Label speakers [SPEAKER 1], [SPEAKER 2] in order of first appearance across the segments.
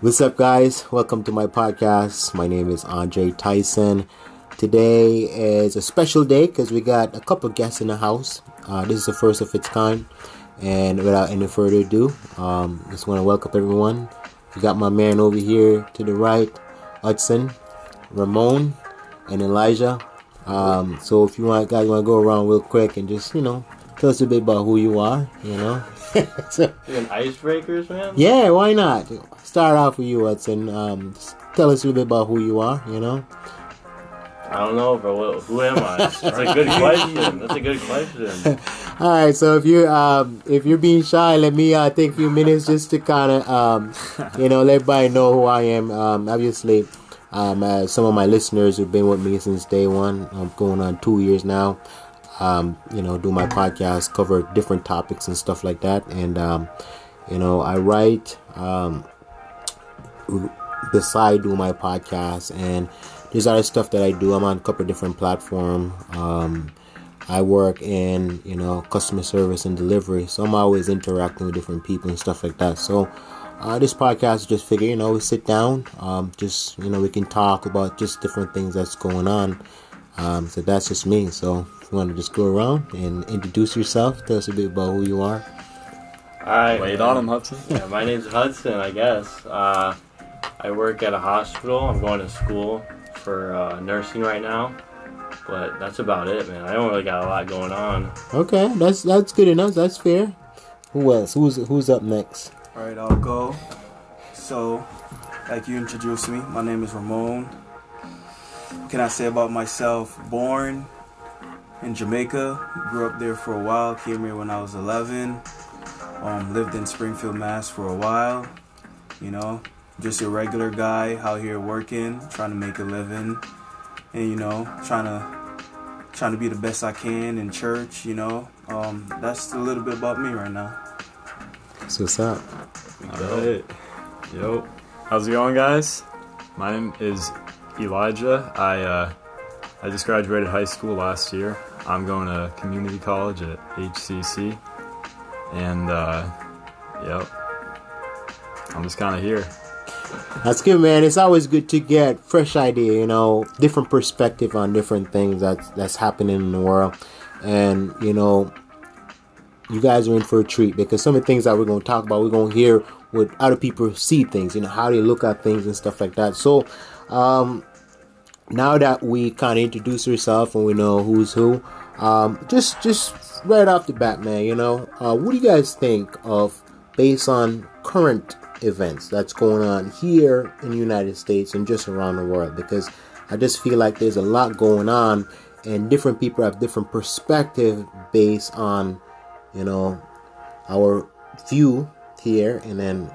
[SPEAKER 1] What's up, guys? Welcome to my podcast. My name is Andre Tyson. Today is a special day because we got a couple guests in the house. Uh, this is the first of its kind. And without any further ado, um, just want to welcome everyone. We got my man over here to the right, Hudson, Ramon, and Elijah. Um, so if you want, guys, want to go around real quick and just you know tell us a bit about who you are. You know.
[SPEAKER 2] So, icebreakers, man.
[SPEAKER 1] Yeah, why not? Start off with you, Hudson. Um, tell us a little bit about who you are. You know.
[SPEAKER 2] I don't know, bro. Who am I? That's a good question. That's a good question.
[SPEAKER 1] All right, so if you're um, if you're being shy, let me uh, take a few minutes just to kind of um, you know let everybody know who I am. Um, obviously, um, uh, some of my listeners who've been with me since day one, I'm going on two years now. Um, you know, do my podcast, cover different topics and stuff like that, and um, you know, I write um, beside do my podcast, and there's other stuff that I do. I'm on a couple different platforms. Um, I work in you know customer service and delivery, so I'm always interacting with different people and stuff like that. So uh, this podcast just figure you know we sit down, um, just you know we can talk about just different things that's going on. Um, so that's just me. So if you want to just go around and introduce yourself, tell us a bit about who you are.
[SPEAKER 2] All right,
[SPEAKER 3] wait on him, Hudson.
[SPEAKER 2] Yeah, my name's Hudson. I guess uh, I work at a hospital. I'm going to school for uh, nursing right now. But that's about it, man. I don't really got a lot going on.
[SPEAKER 1] Okay, that's that's good enough. That's fair. Who else? Who's who's up next?
[SPEAKER 4] All right, I'll go. So, like you introduced me, my name is Ramon. What can I say about myself? Born in Jamaica, grew up there for a while. Came here when I was 11. Um, lived in Springfield, Mass for a while. You know, just a regular guy out here working, trying to make a living, and you know, trying to trying to be the best I can in church. You know, um, that's a little bit about me right now.
[SPEAKER 1] So what's up?
[SPEAKER 3] All right. Yo, how's it going, guys? My name is Elijah. I uh, I just graduated high school last year. I'm going to community college at HCC, and uh, yep, I'm just kind of here.
[SPEAKER 1] That's good, man. It's always good to get fresh idea, you know, different perspective on different things that's that's happening in the world, and you know, you guys are in for a treat because some of the things that we're going to talk about, we're going to hear what other people see things, you know, how they look at things and stuff like that. So, um, now that we kind of introduce yourself and we know who's who, um, just just right off the bat, man, you know, uh, what do you guys think of based on current events that's going on here in the United States and just around the world? Because I just feel like there's a lot going on, and different people have different perspective based on, you know, our view here and then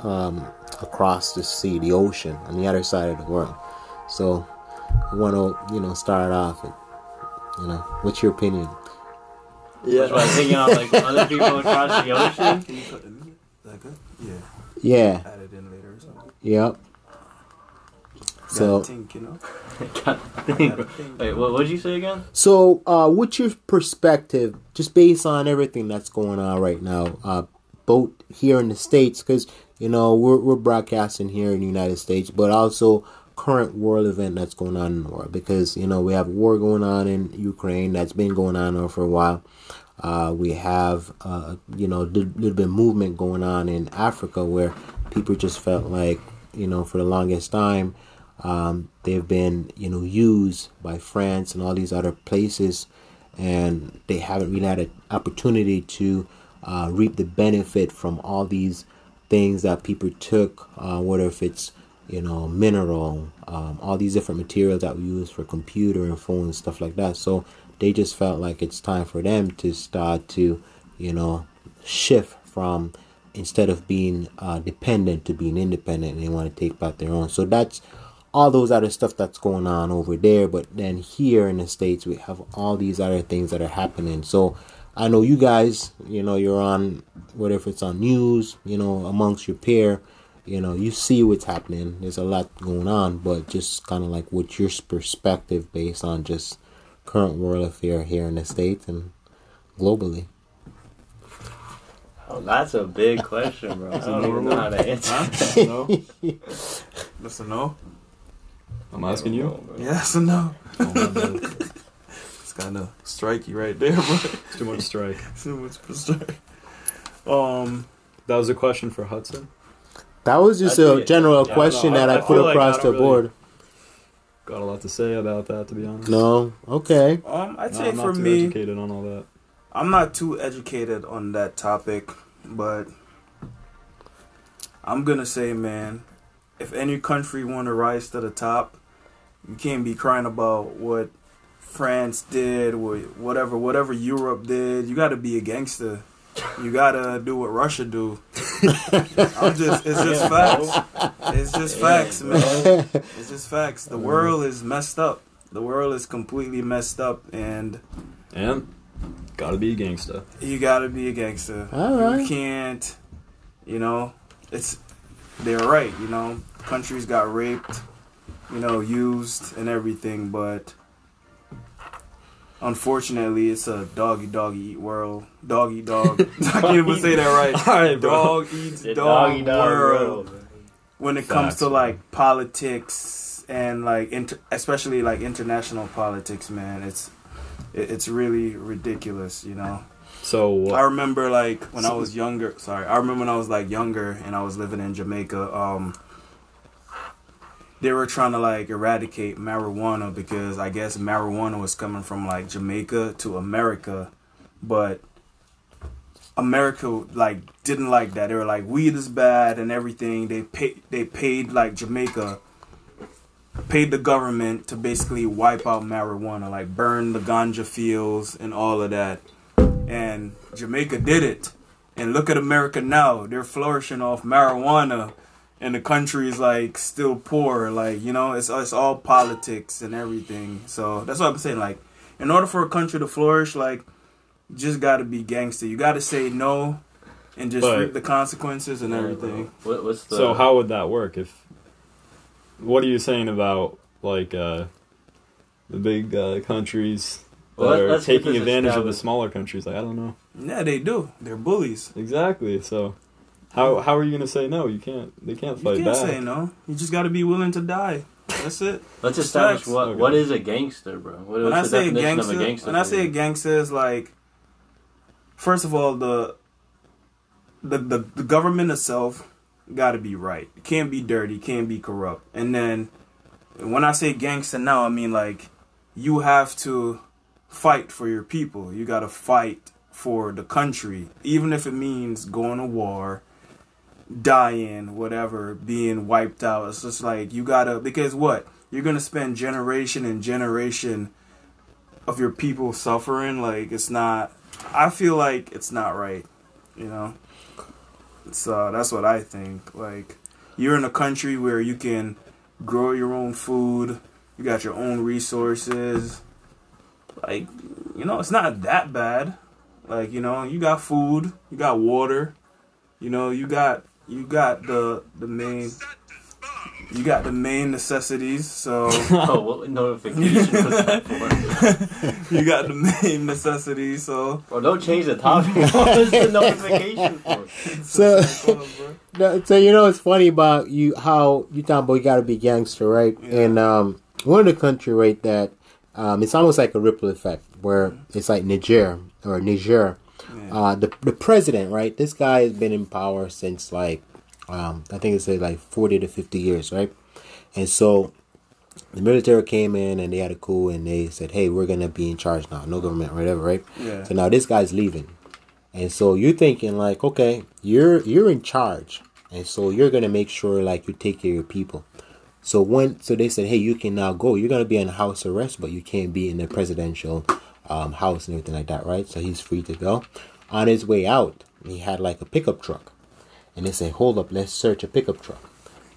[SPEAKER 1] um, across the sea, the ocean, on the other side of the world. So want to, you know, start off. And, you know, what's your opinion?
[SPEAKER 2] Yeah, so I thinking of like other people across the ocean.
[SPEAKER 4] Can you put the music? That good? Yeah.
[SPEAKER 1] Yeah.
[SPEAKER 4] Add it in later or something.
[SPEAKER 1] Yep. So.
[SPEAKER 4] Gotta think, you know.
[SPEAKER 2] Wait, what did you say again?
[SPEAKER 1] So, uh, what's your perspective, just based on everything that's going on right now, uh, both here in the states, because you know we're we're broadcasting here in the United States, but also current world event that's going on in the world, because you know we have war going on in Ukraine that's been going on for a while. Uh, we have uh, you know a little bit of movement going on in Africa where people just felt like you know for the longest time um, they've been, you know, used by France and all these other places, and they haven't really had an opportunity to uh, reap the benefit from all these things that people took, uh, whether if it's, you know, mineral, um, all these different materials that we use for computer and phone and stuff like that. So they just felt like it's time for them to start to, you know, shift from instead of being uh, dependent to being independent and they want to take back their own. So that's all those other stuff that's going on over there but then here in the states we have all these other things that are happening so i know you guys you know you're on whatever it's on news you know amongst your peer you know you see what's happening there's a lot going on but just kind of like what's your perspective based on just current world affair here in the states and globally
[SPEAKER 2] Oh, that's a big question, bro. I don't even know how to answer.
[SPEAKER 4] Huh?
[SPEAKER 3] no,
[SPEAKER 4] That's a no.
[SPEAKER 3] I'm asking you.
[SPEAKER 4] Yes or no?
[SPEAKER 3] Oh.
[SPEAKER 4] It's kind of striky right there, bro.
[SPEAKER 3] It's too much strike.
[SPEAKER 4] so much strike. Um,
[SPEAKER 3] That was a question for Hudson.
[SPEAKER 1] That was just
[SPEAKER 2] I
[SPEAKER 1] a
[SPEAKER 2] think-
[SPEAKER 1] general
[SPEAKER 3] yeah,
[SPEAKER 1] question
[SPEAKER 3] no, I-
[SPEAKER 1] that I,
[SPEAKER 3] I
[SPEAKER 1] put
[SPEAKER 3] feel like
[SPEAKER 1] across
[SPEAKER 3] I
[SPEAKER 1] the
[SPEAKER 3] really-
[SPEAKER 1] board.
[SPEAKER 3] Got a lot to say about that, to be honest.
[SPEAKER 1] No, okay.
[SPEAKER 4] um, I'd
[SPEAKER 3] No,
[SPEAKER 4] say
[SPEAKER 3] I'm
[SPEAKER 4] for
[SPEAKER 3] not too
[SPEAKER 4] me,
[SPEAKER 3] educated on all that.
[SPEAKER 4] I'm not too educated on that topic, but I'm gonna say, man, if any country want to rise to the top, you can't be crying about what France did, or whatever whatever Europe did. You got to be a gangster. You gotta do what Russia do. I'm just, it's just facts. It's just facts, man. It's just facts. The world is messed up. The world is completely messed up, and
[SPEAKER 3] And gotta be a gangster.
[SPEAKER 4] you gotta be a gangster.
[SPEAKER 1] All
[SPEAKER 4] You can't, you know, it's, they're right, you know, countries got raped, you know, used and everything, but unfortunately it's a doggy doggy eat world. Dog eat dog. I can't even say that right.
[SPEAKER 3] Alright,
[SPEAKER 4] Dog eats dog,
[SPEAKER 2] doggy dog
[SPEAKER 4] world.
[SPEAKER 2] world.
[SPEAKER 4] When it comes to like politics and like inter- especially like international politics, man, it's it, it's really ridiculous, you know.
[SPEAKER 3] So?
[SPEAKER 4] I remember like when I was younger. Sorry, I remember when I was like younger and I was living in Jamaica. Um, they were trying to like eradicate marijuana because I guess marijuana was coming from like Jamaica to America, but America like didn't like that. They were like weed is bad and everything. They paid they paid like Jamaica paid the government to basically wipe out marijuana, like burn the ganja fields and all of that and Jamaica did it. And look at America now; they're flourishing off marijuana, and the country is like still poor. Like you know, it's it's all politics and everything. So that's what I'm saying. Like, in order for a country to flourish, like, you just got to be gangster. You got to say no, and just
[SPEAKER 3] But-
[SPEAKER 4] reap the consequences and everything.
[SPEAKER 2] What, what's the?
[SPEAKER 3] So how would that work if? What are you saying about like uh, the big uh, countries that
[SPEAKER 2] Well,
[SPEAKER 3] are taking advantage of the smaller countries? Like I don't know
[SPEAKER 4] Yeah, they do. They're bullies.
[SPEAKER 3] exactly. So how how are you gonna say no? You can't. They can't fight You
[SPEAKER 4] can't
[SPEAKER 3] back.
[SPEAKER 4] say no. You just got to be willing to die. That's it.
[SPEAKER 2] Let's establish what
[SPEAKER 3] Okay.
[SPEAKER 2] what is a gangster, bro. What,
[SPEAKER 4] when I
[SPEAKER 2] the
[SPEAKER 4] say a gangster,
[SPEAKER 2] of a gangster?
[SPEAKER 4] when I say a gangster is like, first of all, the the the, the government itself got to be right. It can't be dirty. Can't be corrupt. And then when I say gangster now, I mean like you have to fight for your people. You got to fight for the country, even if it means going to war, dying, whatever, being wiped out. It's just like you gotta because what you're gonna spend generation and generation of your people suffering. Like it's not. I feel like it's not right. You know. So that's what I think. Like you're in a country where you can grow your own food. You got your own resources. Like you know, it's not that bad. Like you know, you got food, you got water. You know, you got you got the the main you got the main necessities. So
[SPEAKER 2] oh, what notification was that for?
[SPEAKER 4] you got the main necessities. So
[SPEAKER 2] Bro, don't change the topic. what is the notification for?
[SPEAKER 1] So,
[SPEAKER 4] Come on, bro.
[SPEAKER 1] no, so you know it's funny about you how you talking about you got to be gangster, right?
[SPEAKER 4] Yeah.
[SPEAKER 1] And um, one of the country right that um, it's almost like a ripple effect where it's like Niger or Niger.
[SPEAKER 4] Yeah.
[SPEAKER 1] Uh, the the president, right? This guy has been in power since like um, I think it's like forty to fifty years, right? And so the military came in and they had a coup and they said, "Hey, we're gonna be in charge now, no government, whatever, right?"
[SPEAKER 4] Yeah.
[SPEAKER 1] So now this guy's leaving, and so you're thinking like, okay, you're you're in charge, and so you're gonna make sure like you take care of your people. So when so they said, hey, you can now go. You're gonna be in house arrest, but you can't be in the presidential um, house and everything like that, right? So he's free to go. On his way out, he had like a pickup truck, and they say, hold up, let's search a pickup truck.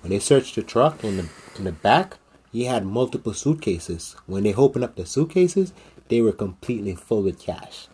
[SPEAKER 1] When they searched the truck in the in the back, he had multiple suitcases. When they opened up the suitcases, they were completely full with cash.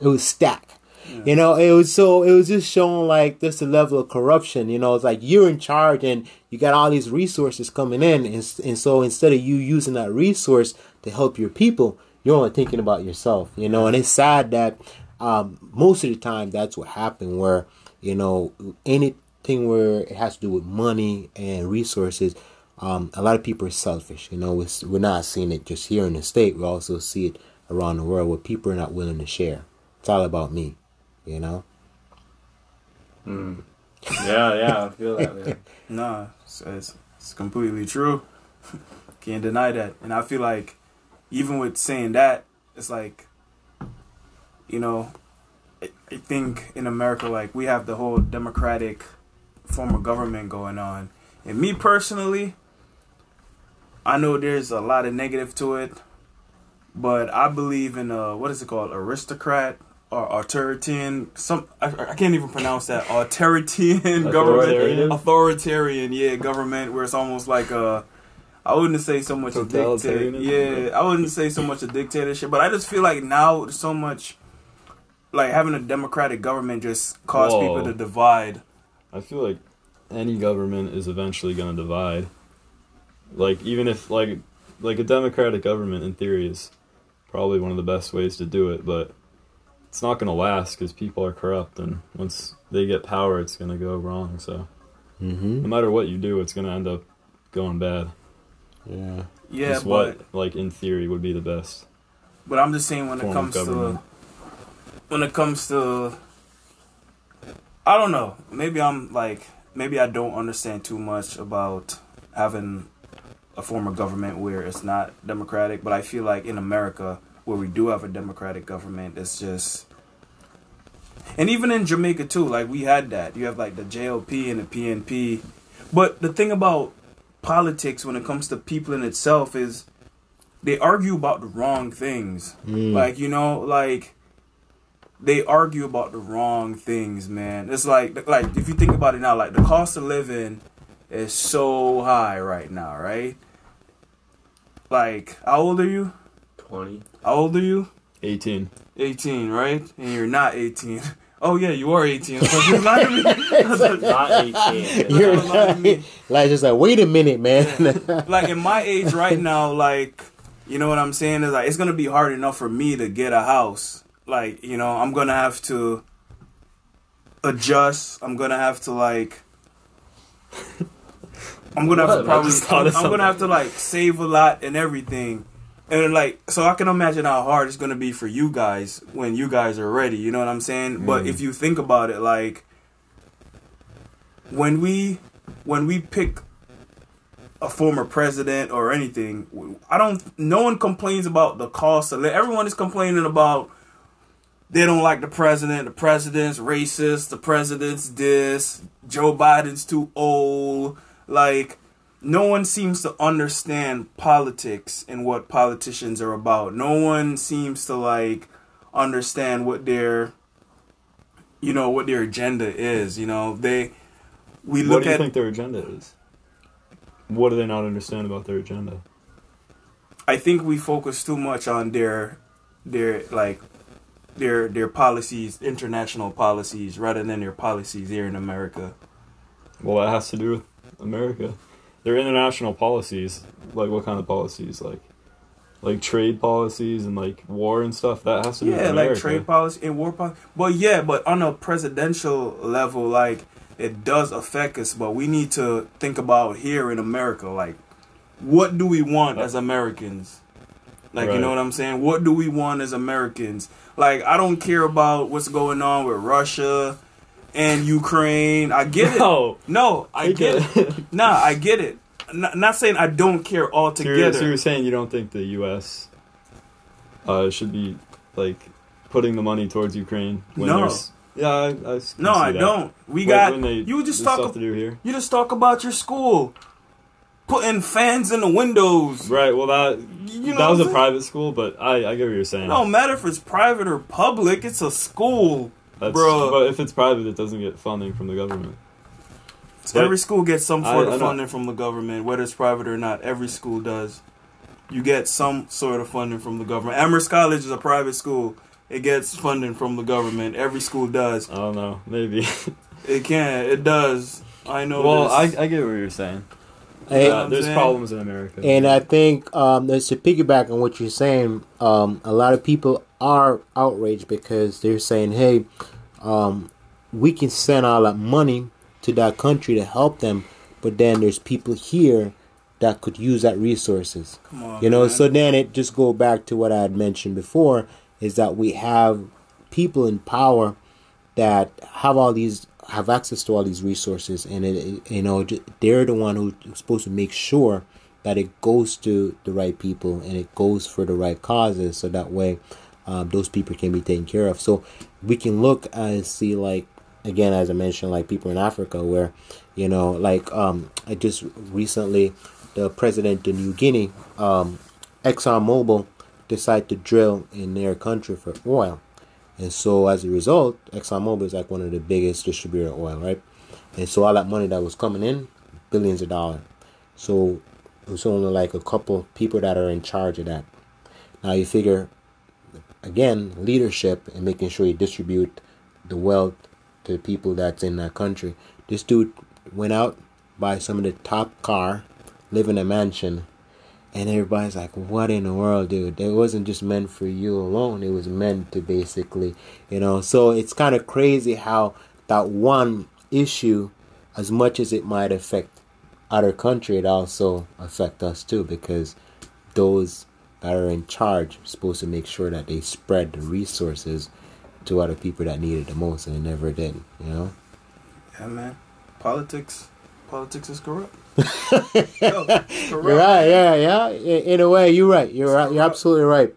[SPEAKER 1] It was stacked. You know, it was so it was just showing like just the level of corruption. You know, it's like you're in charge and you got all these resources coming in, and, and so instead of you using that resource to help your people, you're only thinking about yourself. You know, and it's sad that um, most of the time that's what happened. Where you know anything where it has to do with money and resources, um, a lot of people are selfish. You know, it's, we're not seeing it just here in the state. We also see it around the world where people are not willing to share. It's all about me. You know.
[SPEAKER 2] Mm. Yeah, yeah, I feel that, man.
[SPEAKER 4] Nah, it's, it's, it's completely true. Can't deny that. And I feel like even with saying that, it's like, you know, I, think in America, like, we have the whole democratic form of government going on. And me personally, I know there's a lot of negative to it, but I believe in, uh, what is it called? Aristocrat or authoritarian some I, I can't even pronounce that authoritarian government
[SPEAKER 3] Authoritarian?
[SPEAKER 4] authoritarian yeah government where it's almost like a I wouldn't say so much a dictator yeah I wouldn't say so much a dictatorship but I just feel like now so much like having a democratic government just cause
[SPEAKER 3] Whoa.
[SPEAKER 4] people to divide
[SPEAKER 3] I feel like any government is eventually going to divide. Like even if like like a democratic government in theory is probably one of the best ways to do it, but it's not going to last because people are corrupt, and once they get power, it's going to go wrong. So
[SPEAKER 1] Mm-hmm.
[SPEAKER 3] no matter what you do, it's going to end up going bad.
[SPEAKER 1] Yeah.
[SPEAKER 4] yeah
[SPEAKER 3] Just
[SPEAKER 4] but
[SPEAKER 3] what like in theory would be the best.
[SPEAKER 4] But I'm just saying when it comes to when it comes to I don't know. Maybe I'm like maybe I don't understand too much about having a form of government where it's not democratic, but I feel like in America where we do have a democratic government, it's just and even in Jamaica too, like we had that. You have like the JLP and the PNP. But the thing about politics when it comes to people in itself is they argue about the wrong things.
[SPEAKER 1] Mm.
[SPEAKER 4] Like, you know, like they argue about the wrong things, man. It's like like if you think about it now, like the cost of living is so high right now, right? Like, how old are you?
[SPEAKER 2] 20.
[SPEAKER 4] How old are you?
[SPEAKER 3] 18.
[SPEAKER 4] 18, right? And you're not 18. Oh yeah, you are 18. So you're not
[SPEAKER 2] 18.
[SPEAKER 1] You're
[SPEAKER 4] what I
[SPEAKER 1] like just like wait a minute, man.
[SPEAKER 4] like in my age right now, like you know what I'm saying is like it's gonna be hard enough for me to get a house. Like you know, I'm gonna have to adjust. I'm gonna have to like. I'm gonna have to probably. I'm, I'm gonna have to like save a lot and everything, and like so I can imagine how hard it's gonna be for you guys when you guys are ready. You know what I'm saying? But
[SPEAKER 3] Mm.
[SPEAKER 4] if you think about it, like when we when we pick a former president or anything, I don't. No one complains about the cost of. Everyone is complaining about they don't like the president. The president's racist. The president's this. Joe Biden's too old. Like no one seems to understand politics and what politicians are about. No one seems to like understand what their you know what their agenda is. You know they we
[SPEAKER 3] What
[SPEAKER 4] look
[SPEAKER 3] do you
[SPEAKER 4] at
[SPEAKER 3] think their agenda is? What do they not understand about their agenda?
[SPEAKER 4] I think we focus too much on their their like their their policies, international policies, rather than their policies here in America.
[SPEAKER 3] Well, that has to do with America. Their international policies, like what kind of policies, like like trade policies and like war and stuff. That has to do with
[SPEAKER 4] Yeah, like trade policy and war policy. But yeah, but on a presidential level, like it does affect us. But we need to think about here in America, like what do we want as Americans? Like you know what I'm saying? What do we want as Americans? Like I don't care about what's going on with Russia and Ukraine. I get it.
[SPEAKER 3] No,
[SPEAKER 4] No, I get it. Nah, I get it. Not, not saying I don't care
[SPEAKER 3] So you're,
[SPEAKER 4] altogether.
[SPEAKER 3] so you're saying you don't think the U.S. Uh, should be like putting the money towards Ukraine? When
[SPEAKER 4] No.
[SPEAKER 3] there's- Yeah, I, I
[SPEAKER 4] no, I don't. We
[SPEAKER 3] When-
[SPEAKER 4] got
[SPEAKER 3] when they-
[SPEAKER 4] you just talk.
[SPEAKER 3] stuff to do here.
[SPEAKER 4] You just talk about your school, putting fans in the windows.
[SPEAKER 3] Right. Well, that
[SPEAKER 4] You know
[SPEAKER 3] that was a private school, but I, I get what you're saying.
[SPEAKER 4] It don't matter if it's private or public. It's a school.
[SPEAKER 3] That's,
[SPEAKER 4] bruh.
[SPEAKER 3] But if it's private, it doesn't get funding from the government. But-
[SPEAKER 4] every school gets some sort
[SPEAKER 3] I
[SPEAKER 4] of
[SPEAKER 3] know.
[SPEAKER 4] funding from the government, whether it's private or not. Every school does. You get some sort of funding from the government. Amherst College is a private school. It gets funding from the government. Every school does.
[SPEAKER 3] I don't know. Maybe.
[SPEAKER 4] It can. It does. I know.
[SPEAKER 3] well, I. I get what you're saying.
[SPEAKER 1] Hey,
[SPEAKER 3] Uh, there's
[SPEAKER 4] saying?
[SPEAKER 3] problems in America.
[SPEAKER 1] And I think um, to piggyback on what you're saying. Um, a lot of people are outraged because they're saying, "Hey, um, we can send all that money to that country to help them, but then there's people here that could use that resources."
[SPEAKER 4] On,
[SPEAKER 1] You know,
[SPEAKER 4] man.
[SPEAKER 1] so then it just go back to what I had mentioned before is that we have people in power that have all these have access to all these resources and it, it- you know they're the one who's supposed to make sure that it goes to the right people and it goes for the right causes so that way um, those people can be taken care of so we can look and see like again as i mentioned like people in africa where you know like um i just recently the president of new guinea um exxonmobil decided to drill in their country for oil and so as a result, ExxonMobil is like one of the biggest distributor of oil, right? And so all that money that was coming in, billions of dollars. So it's only like a couple people that are in charge of that. Now you figure, again, leadership and making sure you distribute the wealth to the people that's in that country. This dude went out, buy some of the top car, live in a mansion, and everybody's like, "What in the world, dude? It wasn't just meant for you alone. It was meant to basically, you know." So it's kind of crazy how that one issue, as much as it might affect other country, it also affect us too because those that are in charge supposed to make sure that they spread the resources to other people that need it the most, and they never did. You know.
[SPEAKER 4] Yeah, man. Politics, politics is corrupt. Yo, corrupt.
[SPEAKER 1] You're right. Yeah, yeah. In, in a way, you're right. You're right. You're absolutely right.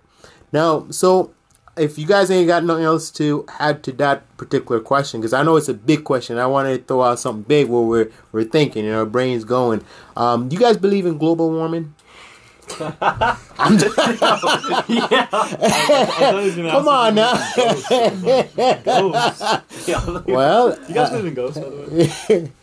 [SPEAKER 1] Now, so if you guys ain't got nothing else to add to that particular question, because I know it's a big question, I wanted to throw out something big where we're we're thinking and our brains going. Um, do you guys believe in global warming? I'm just, come on now. well,
[SPEAKER 3] You guys
[SPEAKER 1] uh,
[SPEAKER 3] believe in ghosts, by the way?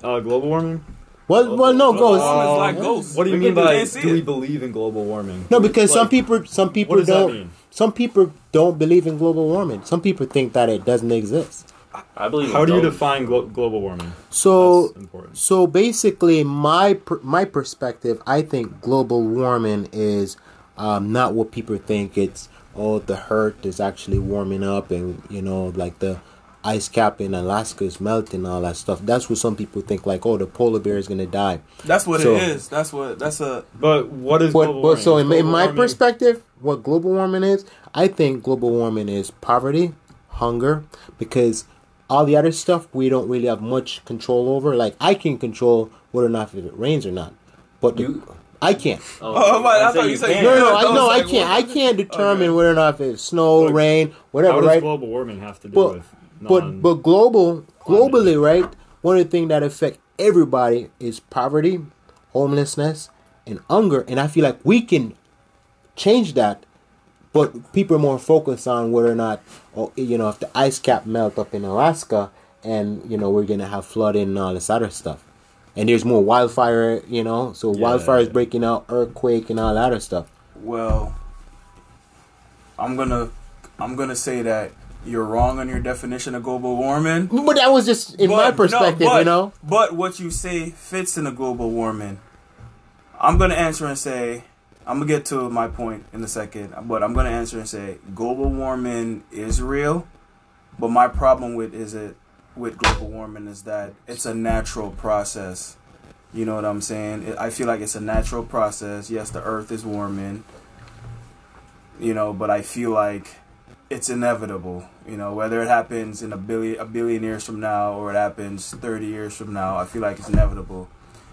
[SPEAKER 3] Uh, global warming?
[SPEAKER 1] well, well, no,
[SPEAKER 4] Global
[SPEAKER 1] ghosts.
[SPEAKER 4] warming is
[SPEAKER 3] Um,
[SPEAKER 4] like ghosts.
[SPEAKER 3] What do you
[SPEAKER 4] We
[SPEAKER 3] mean by
[SPEAKER 4] can't
[SPEAKER 3] do we believe in global warming?
[SPEAKER 1] No, because some people, some people
[SPEAKER 3] What does
[SPEAKER 1] don't.
[SPEAKER 3] mean?
[SPEAKER 1] Some people don't believe in global warming. Some people think that it doesn't exist.
[SPEAKER 2] I believe.
[SPEAKER 3] How do you define glo- global warming?
[SPEAKER 1] So,
[SPEAKER 3] That's important.
[SPEAKER 1] so basically, my per, my perspective, I think global warming is um, not what people think. It's oh, the Earth is actually warming up, and you know, like the ice cap in Alaska is melting, all that stuff. That's what some people think. Like, oh, the polar bear is gonna die.
[SPEAKER 4] That's what
[SPEAKER 1] So-
[SPEAKER 4] it is. That's what. That's a.
[SPEAKER 3] But what is
[SPEAKER 1] But,
[SPEAKER 3] global
[SPEAKER 1] but
[SPEAKER 3] warming?
[SPEAKER 1] so in, in my
[SPEAKER 3] warming-
[SPEAKER 1] perspective, what global warming is, I think global warming is poverty, hunger, because all the other stuff we don't really have much control over. Like I can control whether or not if it rains or not, but the-
[SPEAKER 2] You-
[SPEAKER 1] I can't.
[SPEAKER 4] Oh, my- I
[SPEAKER 2] I'd
[SPEAKER 4] thought you said
[SPEAKER 2] can.
[SPEAKER 1] No, no, no,
[SPEAKER 4] Yeah,
[SPEAKER 1] I
[SPEAKER 4] that
[SPEAKER 1] no,
[SPEAKER 4] was
[SPEAKER 1] I
[SPEAKER 4] like,
[SPEAKER 1] can't. I can't determine
[SPEAKER 4] Okay.
[SPEAKER 1] whether or not if it's snow,
[SPEAKER 3] But
[SPEAKER 1] rain,
[SPEAKER 3] How
[SPEAKER 1] whatever,
[SPEAKER 3] does
[SPEAKER 1] right?
[SPEAKER 3] global warming have to do
[SPEAKER 1] But-
[SPEAKER 3] with
[SPEAKER 1] But
[SPEAKER 3] non-
[SPEAKER 1] but global globally, right? One of the things that affect everybody is poverty, homelessness, and hunger. And I feel like we can change that, but people are more focused on whether or not, or, you know, if the ice cap melt up in Alaska, and you know we're gonna have flooding and all this other stuff. And there's more wildfire, you know, so
[SPEAKER 3] Yeah,
[SPEAKER 1] wildfires
[SPEAKER 3] yeah.
[SPEAKER 1] breaking out, earthquake, and all that other stuff.
[SPEAKER 4] Well, I'm gonna. I'm gonna say that you're wrong on your definition of global warming.
[SPEAKER 1] But that was just in my
[SPEAKER 4] But- no,
[SPEAKER 1] perspective,
[SPEAKER 4] but-
[SPEAKER 1] you know.
[SPEAKER 4] But what you say fits in the global warming. I'm gonna answer and say, I'm gonna get to my point in a second, but I'm gonna answer and say global warming is real. But my problem with is it with global warming is that it's a natural process. You know what I'm saying? I feel like it's a natural process. Yes, the Earth is warming. You know, but I feel like it's inevitable. You know, whether it happens in a billion a billion years from now or it happens thirty years from now, I feel like it's inevitable.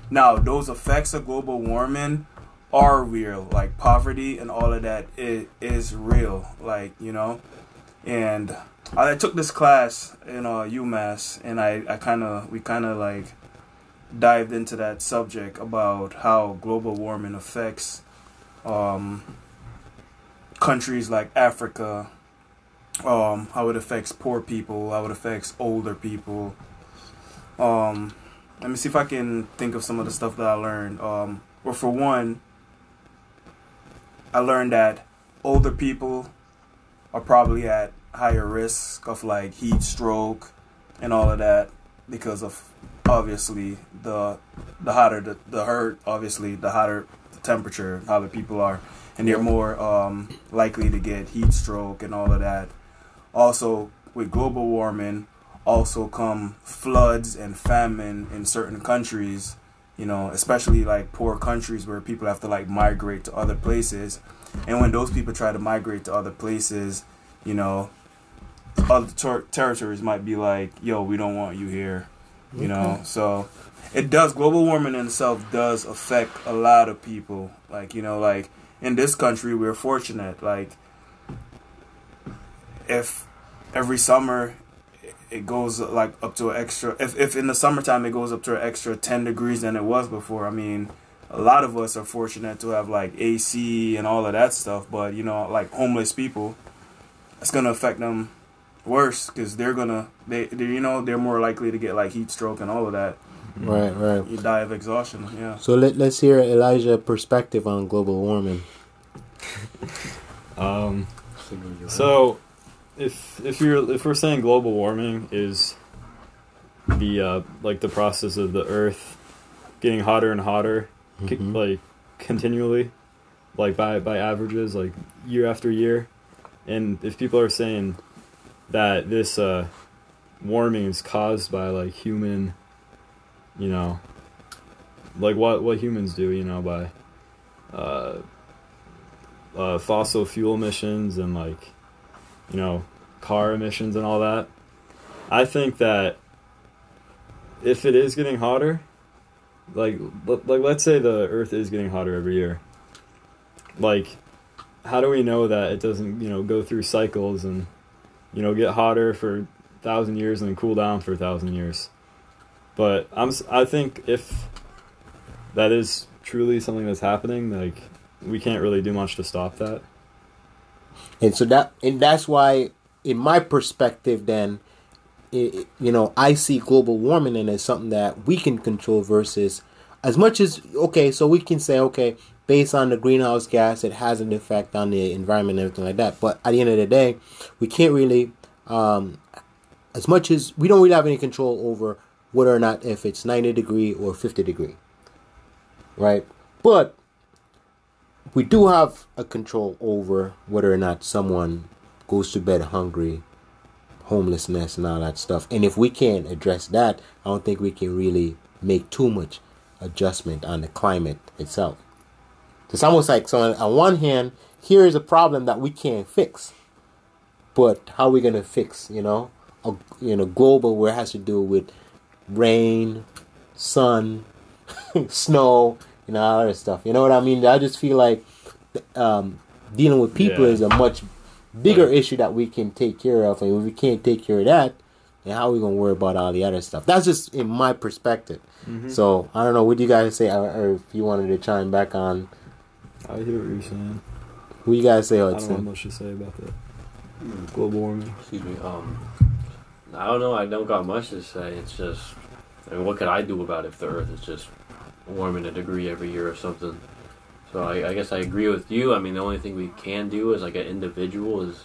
[SPEAKER 4] Now, those effects of global warming are real, like poverty and all of that it is real, like you know. And I took this class in uh, UMass, and I, I kind of we kind of like dived into that subject about how global warming affects um, countries like Africa, um, how it affects poor people, how it affects older people. Um, let me see if I can think of some of the stuff that I learned. Um, well, for one, I learned that older people are probably at higher risk of like heat stroke and all of that because of obviously the the hotter the, the hurt obviously the hotter the temperature how the people are and they're more um, likely to get heat stroke and all of that. Also with global warming also come floods and famine in certain countries you know especially like poor countries where people have to like migrate to other places. And when those people try to migrate to other places you know other ter- territories might be like yo we don't want you here you know? So it does global warming in itself does affect a lot of people. Like you know like in this country we're fortunate. Like if every summer it goes like up to an extra if, if in the summertime it goes up to an extra 10 degrees than it was before i mean a lot of us are fortunate to have like ac and all of that stuff but you know like homeless people it's gonna affect them worse because they're gonna they, they you know they're more likely to get like heat stroke and all of that
[SPEAKER 1] Right, right.
[SPEAKER 4] you die of exhaustion yeah
[SPEAKER 1] So let, let's hear Elijah perspective on global warming.
[SPEAKER 3] Um, so, if if you're if we're saying global warming is the uh, like the process of the Earth getting hotter and hotter,
[SPEAKER 1] Mhm.
[SPEAKER 3] like continually, like by by averages, like year after year, and if people are saying that this uh, warming is caused by like human, you know, like what what humans do, you know, by uh, uh, fossil fuel emissions and like you know car emissions and all that. I think that if it is getting hotter like like let's say the earth is getting hotter every year. Like how do we know that it doesn't you know go through cycles and you know get hotter for a thousand years and then cool down for a thousand years? But i'm i think if that is truly something that's happening like we can't really do much to stop that
[SPEAKER 1] And so that and that's why, in my perspective, then, it, you know, I see global warming and as something that we can control versus as much as okay, so we can say okay, based on the greenhouse gas, it has an effect on the environment and everything like that. But at the end of the day, we can't really, um, as much as we don't really have any control over whether or not if it's ninety degree or fifty degree, right? But we do have a control over whether or not someone goes to bed hungry, homelessness, and all that stuff. And if we can't address that, I don't think we can really make too much adjustment on the climate itself. It's almost like so. On, on one hand, here is a problem that we can't fix, but how are we gonna fix? You know, a you know global where it has to do with rain, sun, snow, you know, all that stuff. You know what I mean? I just feel like um, dealing with people
[SPEAKER 3] Yeah.
[SPEAKER 1] is a much bigger
[SPEAKER 3] Right.
[SPEAKER 1] issue that we can take care of, and if we can't take care of that, then how are we gonna worry about all the other stuff? That's just in my perspective.
[SPEAKER 3] Mm-hmm.
[SPEAKER 1] So I don't know. What do you guys say, or, or if you wanted to chime back on
[SPEAKER 3] I hear what you're saying.
[SPEAKER 1] who you guys say?
[SPEAKER 3] I don't have
[SPEAKER 1] Hudson?
[SPEAKER 3] much to say about that. Global warming.
[SPEAKER 2] Excuse me. Um, I don't know. I don't got much to say. It's just, I mean, what could I do about it if the Earth is just warming a degree every year or something? So I, I guess I agree with you. I mean, the only thing we can do as like an individual is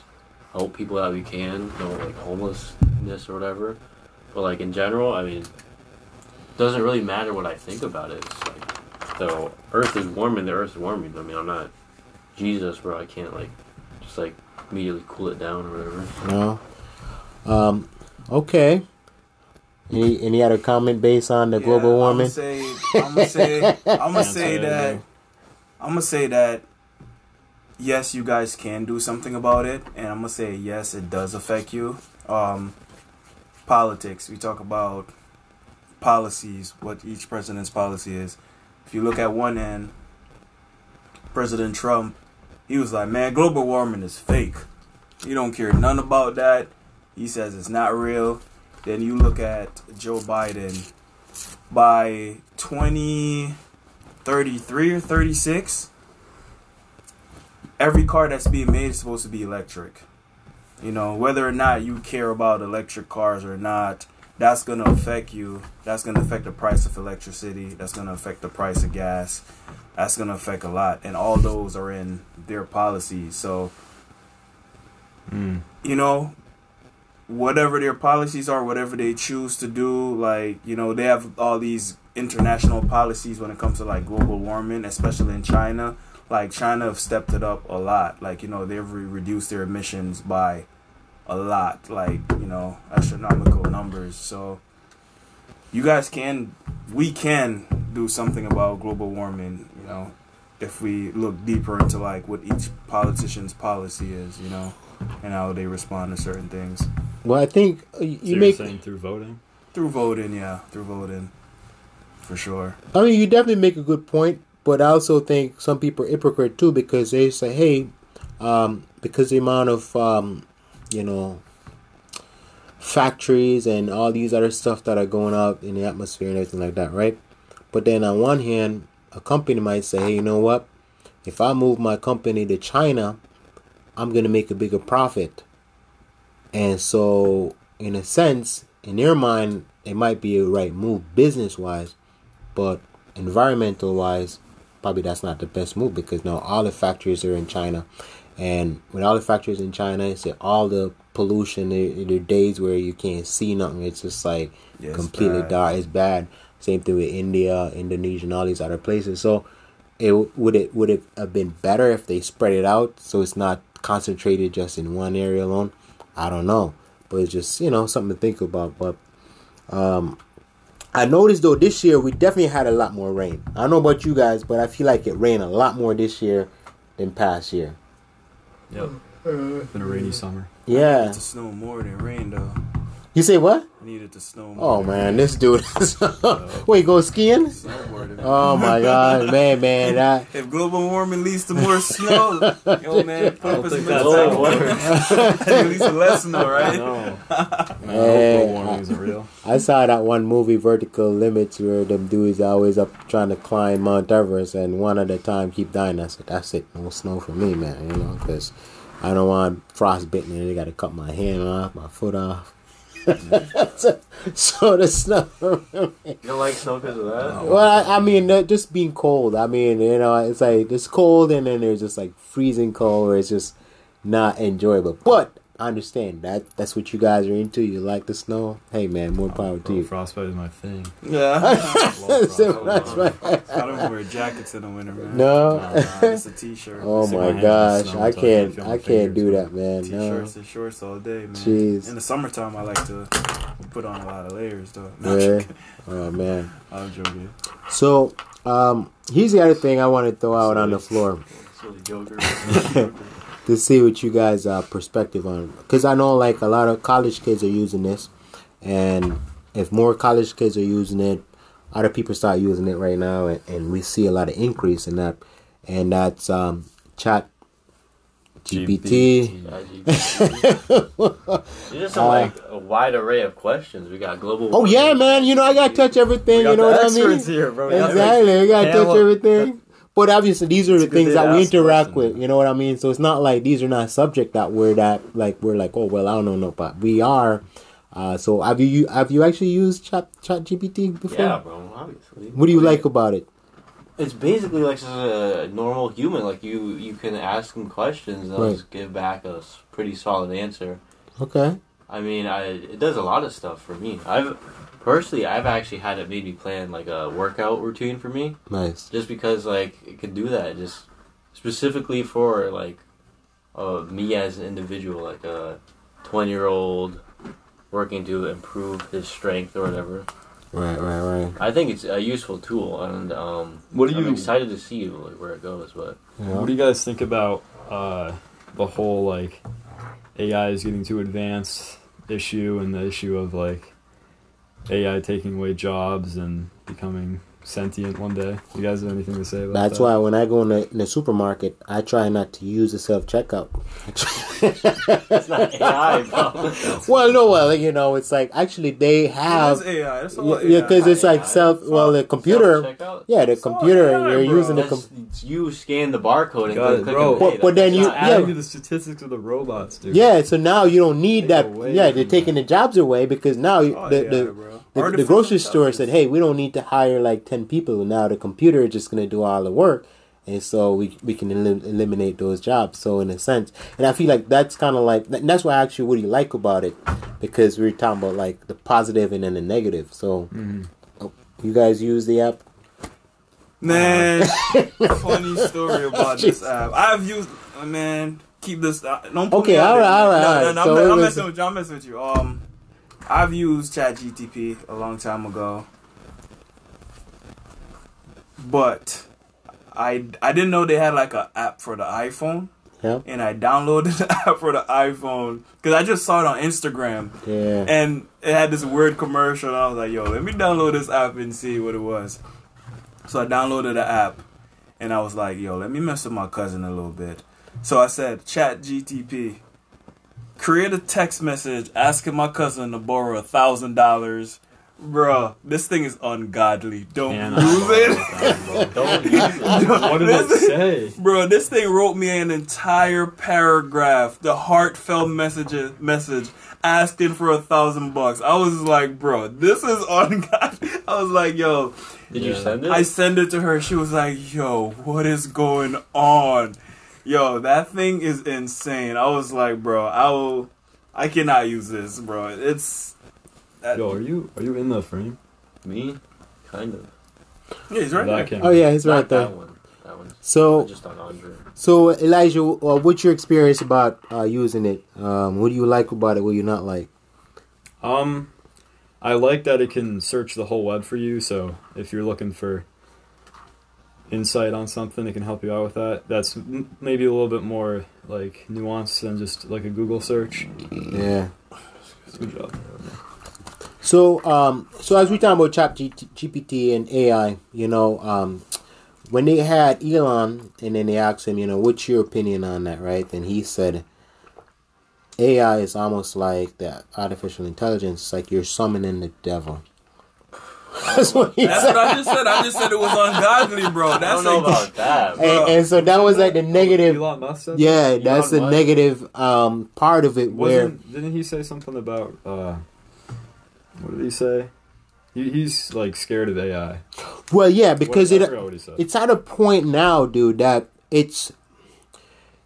[SPEAKER 2] help people that we can, you know, like homelessness or whatever. But like in general, I mean, it doesn't really matter what I think about it. It's like the Earth is warming. The Earth is warming. I mean, I'm not Jesus, where I can't like just like immediately cool it down or whatever.
[SPEAKER 1] No. Um. Okay. Any any other comment based on the
[SPEAKER 4] Yeah,
[SPEAKER 1] global warming?
[SPEAKER 4] I'm gonna say, I'm gonna say, I'm gonna say
[SPEAKER 3] say
[SPEAKER 4] that. I'm gonna say that. Yes, you guys can do something about it, and I'm gonna say yes, it does affect you. Um, politics. We talk about policies, what each president's policy is. If you look at one end, President Trump, he was like, "Man, global warming is fake. You don't care none about that." He says it's not real. Then you look at Joe Biden. By 2033 or 36, every car that's being made is supposed to be electric. You know, whether or not you care about electric cars or not, that's going to affect you. That's going to affect the price of electricity. That's going to affect the price of gas. That's going to affect a lot. And all those are in their policies. So,
[SPEAKER 3] Mm.
[SPEAKER 4] you know, whatever their policies are, whatever they choose to do, like you know, they have all these international policies when it comes to like global warming, especially in China. Like China have stepped it up a lot. Like you know, they've re- reduced their emissions by a lot, like you know, astronomical numbers. So you guys can, we can do something about global warming. You know, if we look deeper into like what each politician's policy is, you know, and how they respond to certain things
[SPEAKER 1] Well, I think uh, you
[SPEAKER 3] So you're
[SPEAKER 1] make.
[SPEAKER 3] saying through voting.
[SPEAKER 4] through voting. Yeah, through voting, for sure.
[SPEAKER 1] I mean, you definitely make a good point, but I also think some people are hypocrite too because they say, "Hey, um, because the amount of um, you know factories and all these other stuff that are going out in the atmosphere and everything like that, right?" But then on one hand, a company might say, "Hey, you know what? If I move my company to China, I'm gonna make a bigger profit." And so, in a sense, in their mind, it might be a right move business wise, but environmental wise, probably that's not the best move because now all the factories are in China, and with all the factories in China, it's all the pollution. There, there are days where you can't see nothing. It's just like completely
[SPEAKER 4] bad.
[SPEAKER 1] dark. It's bad. Same thing with India, Indonesia, and all these other places. So, it would it would it have been better if they spread it out so it's not concentrated just in one area alone? I don't know, but it's just you know something to think about. But um, I noticed though this year we definitely had a lot more rain. I don't know about you guys, but I feel like it rained a lot more this year than past year.
[SPEAKER 3] Yep. Been a rainy summer.
[SPEAKER 1] Yeah.
[SPEAKER 4] It to snow more than rain though.
[SPEAKER 1] You say what?
[SPEAKER 4] I needed to snow.
[SPEAKER 1] Oh man, this dude. Wait, go skiing?
[SPEAKER 4] Snowboarding.
[SPEAKER 1] Oh my god, man, man, that.
[SPEAKER 4] If global warming leads to more snow, yo man, put up
[SPEAKER 3] don't
[SPEAKER 4] some
[SPEAKER 3] think that's
[SPEAKER 2] how it
[SPEAKER 4] attack. At least less snow, right?
[SPEAKER 3] No. Man, global warming isn't real.
[SPEAKER 1] I saw that one movie, Vertical Limits, where them dudes always up trying to climb Mount Everest, and one at a time keep dying. I said, "That's it, no snow for me, man." You know, because I don't want frostbitten, and they got to cut my hand off, my foot off. so, so the snow.
[SPEAKER 2] You don't like snow because of that?
[SPEAKER 1] well, I, I mean, just being cold. I mean, you know, it's like it's cold, and then there's just like freezing cold, where it's just not enjoyable. But I understand that that's what you guys are into. You like the snow. Hey, man, more power to you.
[SPEAKER 3] frostbite is my thing.
[SPEAKER 4] Yeah.
[SPEAKER 3] Love
[SPEAKER 1] So
[SPEAKER 3] frostbite.
[SPEAKER 1] that's right.
[SPEAKER 4] I don't wear jackets in the winter, man.
[SPEAKER 1] No.
[SPEAKER 4] Nah, nah, just a t-shirt.
[SPEAKER 1] Oh
[SPEAKER 3] Stick my
[SPEAKER 1] my
[SPEAKER 3] hand in the
[SPEAKER 1] gosh, I
[SPEAKER 3] can't
[SPEAKER 1] can't, I can't do that, man. No.
[SPEAKER 4] T-shirts and shorts all day, man.
[SPEAKER 1] Jeez.
[SPEAKER 4] In the summertime, I like to put on a lot of layers, though. No,
[SPEAKER 1] Yeah. Oh man.
[SPEAKER 4] I'm joking.
[SPEAKER 1] So, um, here's the other thing I want to throw out on the floor
[SPEAKER 2] Silly joker.
[SPEAKER 1] To see what you guys' uh, perspective on, because I know like a lot of college kids are using this, and if more college kids are using it, other people start using it right now, and, and we see a lot of increase in that, and that's um, chat GPT.
[SPEAKER 2] It's just some, like a wide array of questions. We got global.
[SPEAKER 1] Oh yeah, man. You know I gotta touch everything. You know what I mean?
[SPEAKER 3] here, bro. We got, like,
[SPEAKER 1] Exactly, we gotta touch everything. But obviously, these are the things that we interact
[SPEAKER 3] questions.
[SPEAKER 1] with. You know what I mean? So it's not like these are not subject that we're that like we're like oh well I don't know no but we are. Uh, so have you have you actually used Chat Chat GPT before?
[SPEAKER 2] Yeah, bro. Obviously.
[SPEAKER 1] What do you like about it?
[SPEAKER 2] It's basically like just a normal human. Like you, you can ask him questions and
[SPEAKER 1] Right.
[SPEAKER 2] just give back a pretty solid answer.
[SPEAKER 1] Okay.
[SPEAKER 2] I mean, I it does a lot of stuff for me. I've personally, I've actually had it made me plan like a workout routine for me,
[SPEAKER 1] Nice.
[SPEAKER 2] just because like it could do that, just specifically for like uh, me as an individual, like a twenty year old working to improve his strength or whatever.
[SPEAKER 1] Right, right, right.
[SPEAKER 2] I think it's a useful tool, and um,
[SPEAKER 3] What do
[SPEAKER 2] I'm
[SPEAKER 3] you-
[SPEAKER 2] excited to see like, where it goes. But
[SPEAKER 3] What do you guys think about uh, the whole like AI is getting too advanced issue and the issue of like AI taking away jobs and becoming sentient one day? You guys have anything to say about
[SPEAKER 1] That's
[SPEAKER 3] that?
[SPEAKER 1] why when I go in the, in the supermarket, I try not to use the self checkout.
[SPEAKER 2] it's not AI, bro.
[SPEAKER 1] well, no, well, you know, it's like actually they have
[SPEAKER 4] That's AI.
[SPEAKER 1] Yeah, because it's like self. Well, the computer.
[SPEAKER 2] Self-checkout?
[SPEAKER 1] Yeah, the
[SPEAKER 4] It's
[SPEAKER 1] computer.
[SPEAKER 4] AI,
[SPEAKER 1] You're
[SPEAKER 4] bro.
[SPEAKER 1] using the.
[SPEAKER 2] That's,
[SPEAKER 1] Com-
[SPEAKER 2] you scan the barcode and
[SPEAKER 3] Got
[SPEAKER 2] click
[SPEAKER 3] bro.
[SPEAKER 2] and.
[SPEAKER 1] But- but then you- yeah.
[SPEAKER 3] the statistics of the robots, dude.
[SPEAKER 1] yeah, so now you don't need
[SPEAKER 3] Take
[SPEAKER 1] that.
[SPEAKER 3] away
[SPEAKER 1] Yeah, they're taking the jobs away because now
[SPEAKER 4] Oh,
[SPEAKER 1] the,
[SPEAKER 4] AI,
[SPEAKER 1] the,
[SPEAKER 4] bro.
[SPEAKER 1] The, the
[SPEAKER 4] Artificial
[SPEAKER 1] grocery store said, "Hey, we don't need to hire like ten people. Now the computer is just going to do all the work." and so we we can elim- eliminate those jobs. So in a sense, and I feel like that's kind of like and that's why I actually what do you like about it, because we are talking about like the positive and then the negative. So oh, you guys use the app.
[SPEAKER 4] Man, funny story about this app. I've used, uh, man, keep this. Uh, don't put
[SPEAKER 1] Okay,
[SPEAKER 4] me out
[SPEAKER 1] all
[SPEAKER 4] right
[SPEAKER 1] all right
[SPEAKER 4] No,
[SPEAKER 1] alright.
[SPEAKER 4] no, no,
[SPEAKER 1] So
[SPEAKER 4] I'm, I'm
[SPEAKER 1] was-
[SPEAKER 4] messing with you. I'm messing with you. Um, I've used ChatGTP a long time ago, but I I didn't know they had like an app for the iPhone,
[SPEAKER 1] Yeah,
[SPEAKER 4] and I downloaded the app for the iPhone because I just saw it on Instagram.
[SPEAKER 1] yeah.
[SPEAKER 4] and it had this weird commercial and I was like, yo, let me download this app and see what it was. So I downloaded the app and I was like, yo, let me mess with my cousin a little bit. So I said, chat GTP, create a text message asking my cousin to borrow a thousand dollars. Bruh, this thing is ungodly. Don't
[SPEAKER 3] Man,
[SPEAKER 4] use it.
[SPEAKER 2] Don't use it.
[SPEAKER 3] What did it say?
[SPEAKER 4] Bro, this thing wrote me an entire paragraph, the heartfelt message message asking for a thousand bucks. I was like, bro, this is ungodly. I was like, yo,
[SPEAKER 2] Did you send it?
[SPEAKER 4] I sent it to her. She was like, yo, what is going on? Yo, that thing is insane. I was like, bro, I will, I cannot use this, bro. It's, that,
[SPEAKER 3] Yo, are you are you in the frame?
[SPEAKER 2] Me? Kind of.
[SPEAKER 4] yeah, he's right
[SPEAKER 3] That
[SPEAKER 4] there.
[SPEAKER 3] can't-
[SPEAKER 1] Oh yeah, he's
[SPEAKER 2] Not
[SPEAKER 1] right there.
[SPEAKER 2] That one. That one's
[SPEAKER 1] So
[SPEAKER 2] just on Andre.
[SPEAKER 1] so Elijah, uh, what's your experience about uh, using it? Um, what do you like about it? What do you not like?
[SPEAKER 3] Um, I like that it can search the whole web for you. So if you're looking for insight on something, it can help you out with that. That's m- maybe a little bit more like nuanced than just like a Google search.
[SPEAKER 1] Yeah.
[SPEAKER 3] Good job.
[SPEAKER 1] So, um, so as we talk about Chat G- GPT and AI, you know, um, when they had Elon and then they asked him, you know, what's your opinion on that, right? And he said, AI is almost like that artificial intelligence, it's like you're summoning the devil. That's what he
[SPEAKER 4] That's
[SPEAKER 1] said.
[SPEAKER 4] what I just said. I just said it was ungodly, bro.
[SPEAKER 2] I
[SPEAKER 4] That's
[SPEAKER 2] don't know about that. bro.
[SPEAKER 1] And, and so that was like the negative.
[SPEAKER 3] Elon Musk said
[SPEAKER 1] Yeah, that's the
[SPEAKER 2] Musk?
[SPEAKER 1] negative um, part of it. Where
[SPEAKER 3] Wasn't, didn't he say something about uh what did he say? He, he's like scared of AI.
[SPEAKER 1] well, yeah, because
[SPEAKER 3] what,
[SPEAKER 1] it
[SPEAKER 3] forgot what he said.
[SPEAKER 1] it's at a point now, dude, that it's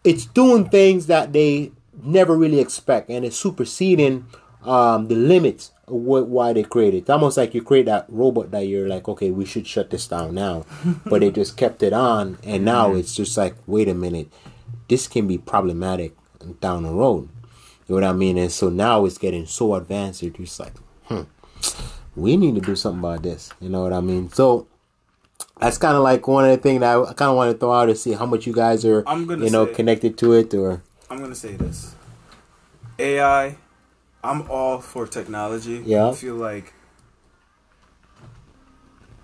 [SPEAKER 1] it's doing things that they never really expect, and it's superseding um, the limits of what why they created. It's almost like you create that robot that you're like, okay, we should shut this down now, but they just kept it on, and now it's just like, wait a minute, this can be problematic down the road. You know what I mean? And so now it's getting so advanced, you're just like, hmm, we need to do something about this. You know what I mean? So that's kind of like one of the things that I kind of want to throw out to see how much you guys are,
[SPEAKER 4] I'm gonna
[SPEAKER 1] you know,
[SPEAKER 4] say-
[SPEAKER 1] connected to it or.
[SPEAKER 4] I'm gonna say this. AI, I'm all for technology.
[SPEAKER 1] Yeah.
[SPEAKER 4] I feel like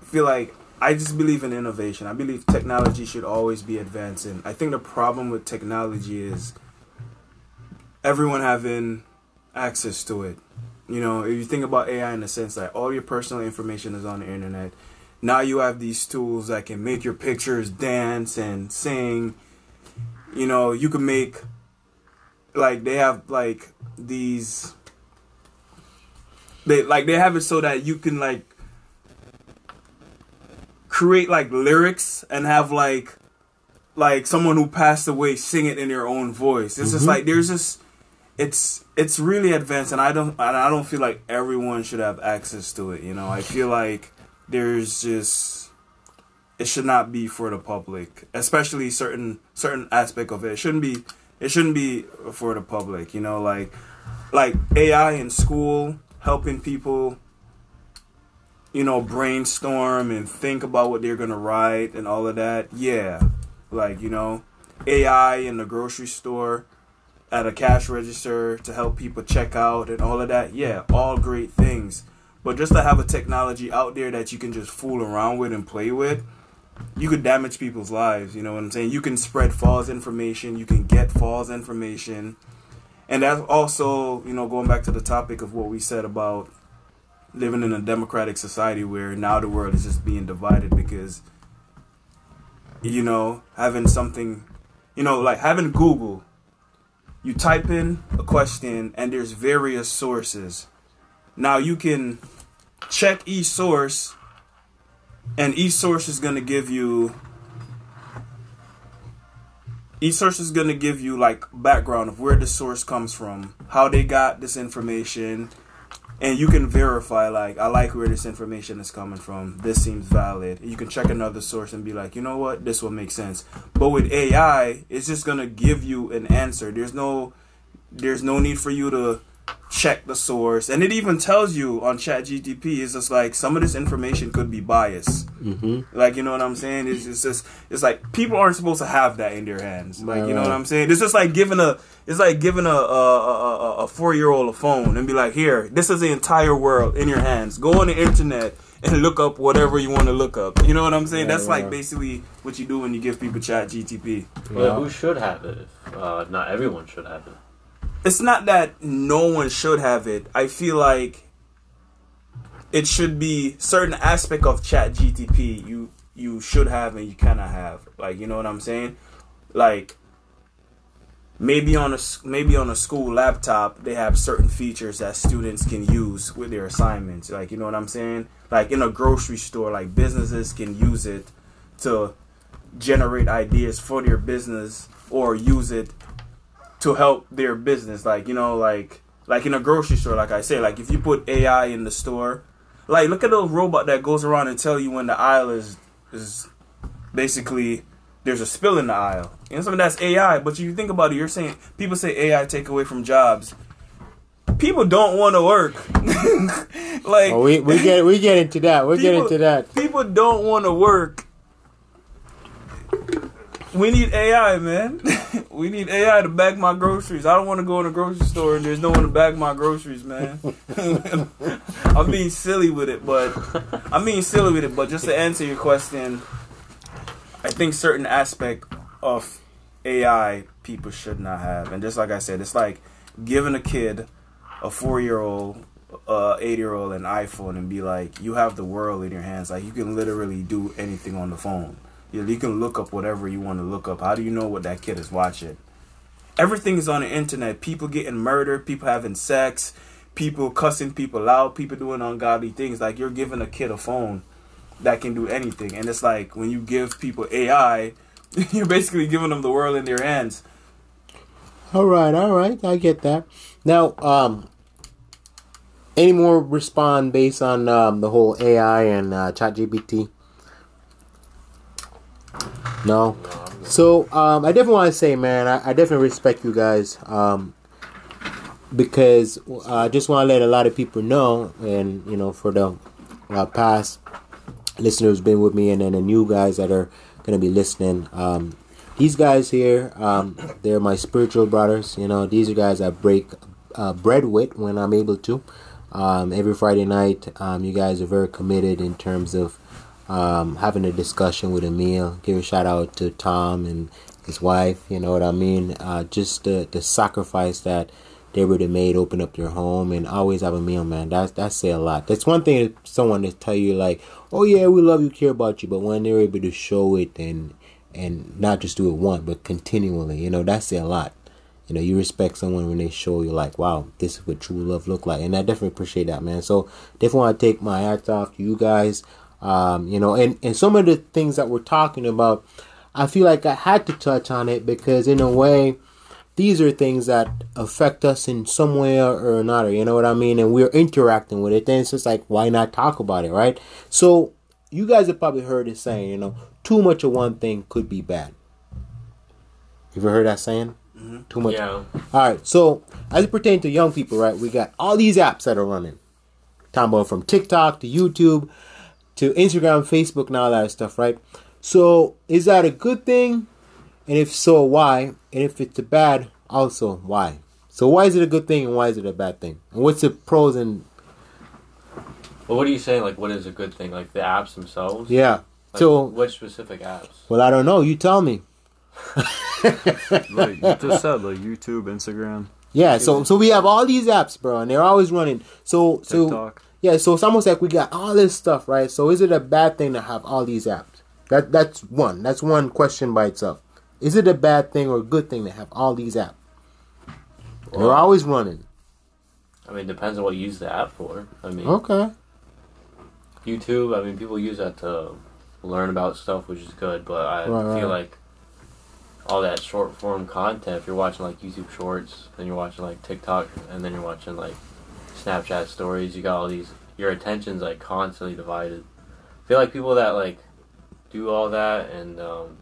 [SPEAKER 4] I feel like I just believe in innovation. I believe technology should always be advancing. I think the problem with technology is everyone having access to it. You know, if you think about AI in the sense that all your personal information is on the internet, now you have these tools that can make your pictures dance and sing. You know, you can make like they have like these they like they have it so that you can like create like lyrics and have like like someone who passed away sing it in their own voice. It's just mm-hmm. like there's just it's it's really advanced and I don't and I don't feel like everyone should have access to it, you know. I feel like there's just it should not be for the public, especially certain certain aspect of it. It shouldn't be it shouldn't be for the public, you know, like like AI in school helping people you know brainstorm and think about what they're going to write and all of that. Yeah. Like, you know, AI in the grocery store at a cash register to help people check out and all of that. Yeah, all great things. But just to have a technology out there that you can just fool around with and play with, you could damage people's lives. You know what I'm saying? You can spread false information. You can get false information. And that's also, you know, going back to the topic of what we said about living in a democratic society where now the world is just being divided because, you know, having something, you know, like having Google, you type in a question and there's various sources. Now you can check each source and each source is going to give you each source is gonna give you like background of where the source comes from, how they got this information, and you can verify like I like where this information is coming from. This seems valid. You can check another source and be like, you know what, this will make sense. But with AI, it's just gonna give you an answer. There's no there's no need for you to check the source. And it even tells you on chat gtp it's just like some of this information could be biased.
[SPEAKER 1] Mm-hmm.
[SPEAKER 4] like you know what i'm saying? It's, it's just it's like people aren't supposed to have that in their hands. Like
[SPEAKER 1] Right,
[SPEAKER 4] you know what i'm saying? It's just like giving a it's like giving a a, a, a- a four-year-old a phone and be like here this is the entire world in your hands. Go on the internet and look up whatever you want to look up. You know what i'm saying?
[SPEAKER 1] Yeah,
[SPEAKER 4] that's like basically what you do when you give people chat gtp
[SPEAKER 2] But who should have it? If, uh, not everyone should have it.
[SPEAKER 4] It's not that no one should have it. I feel like it should be certain aspect of Chat GTP you you should have and you cannot have. Like you know what I'm saying? Like maybe on a maybe on a school laptop they have certain features that students can use with their assignments. Like you know what I'm saying? Like in a grocery store, like businesses can use it to generate ideas for their business or use it to help their business like you know like like in a grocery store like i say like if you put ai in the store like look at the robot that goes around and tell you when the aisle is is basically there's a spill in the aisle and some of that's ai but you think about it you're saying people say ai take away from jobs people don't want to work like
[SPEAKER 1] Oh, we we get we get into that. We get into that.
[SPEAKER 4] people don't want to work. We need AI, man. we need AI to bag my groceries. I don't want to go in a grocery store and there's no one to bag my groceries, man. I'm being silly with it, but I'm being silly with it. But just to answer your question, I think certain aspect of AI people should not have, and just like I said, it's like giving a kid a four year old, uh, eight year old an iPhone and be like, you have the world in your hands. Like you can literally do anything on the phone. You, can look up whatever you want to look up. How do you know what that kid is watching? Everything is on the internet. People getting murdered, people having sex, people cussing people out, people doing ungodly things. Like you're giving a kid a phone that can do anything. And it's like when you give people AI, you're basically giving them the world in their hands.
[SPEAKER 1] All right, all right, I get that. Now, um, any more respond based on um, the whole AI and uh, ChatGPT? No. So um, I definitely want to say, man, I, I definitely respect you guys um, because uh, I just want to let a lot of people know, and you know, for the uh, past listeners been with me, and then the new guys that are to be listening. Um, these guys here, um, they're my spiritual brothers. You know, these are guys I break uh, bread with when I'm able to. Um, every Friday night, um, you guys are very committed in terms of um, having a discussion with meal. Give a shout out to Tom and his wife. You know what I mean? Uh, just the the sacrifice that they would have made, open up their home and always have a meal, man. That's that say a lot. That's one thing that someone to tell you like, oh yeah, we love you, care about you, but when they're able to show it and and not just do it once, but continually, you know, that's say a lot. You know, you respect someone when they show you like, wow, this is what true love look like, and I definitely appreciate that, man. So definitely want to take my hats off to you guys. Um, you know, and and some of the things that we're talking about, I feel like I had to touch on it because in a way, these are things that affect us in some way or another. You know what I mean? And we're interacting with it. Then it's just like, why not talk about it, right? So you guys have probably heard it saying, you know, too much of one thing could be bad. You ever heard that saying? Too much.
[SPEAKER 2] Yeah.
[SPEAKER 1] All right. So as it pertains to young people, right? We got all these apps that are running. Talking about from TikTok to YouTube to Instagram, Facebook, and all that stuff, right? So is that a good thing? And if so, why? And if it's a bad, also why? So why is it a good thing and why is it a bad thing? And what's the pros and
[SPEAKER 2] Well, what are you saying? Like, what is a good thing? Like the apps themselves?
[SPEAKER 1] yeah?
[SPEAKER 2] Like,
[SPEAKER 1] So
[SPEAKER 2] what specific apps?
[SPEAKER 1] well, I don't know. You tell me.
[SPEAKER 3] like you just said, like YouTube, Instagram,
[SPEAKER 1] Yeah. So so we have all these apps, bro, and they're always running. So so
[SPEAKER 3] TikTok.
[SPEAKER 1] Yeah. So it's almost like we got all this stuff, right? So is it a bad thing to have all these apps? That that's one. That's one question by itself. Is it a bad thing or a good thing to have all these apps? They're always running.
[SPEAKER 2] I mean, it depends on what you use the app for. I mean,
[SPEAKER 1] Okay.
[SPEAKER 2] YouTube. I mean, people use that to learn about stuff, which is good. But I
[SPEAKER 1] Right,
[SPEAKER 2] feel
[SPEAKER 1] right.
[SPEAKER 2] like all that short form content. If you're watching like YouTube Shorts, then you're watching like TikTok, and then you're watching like Snapchat stories, you got all these. Your attention's like constantly divided. I feel like people that like do all that and um,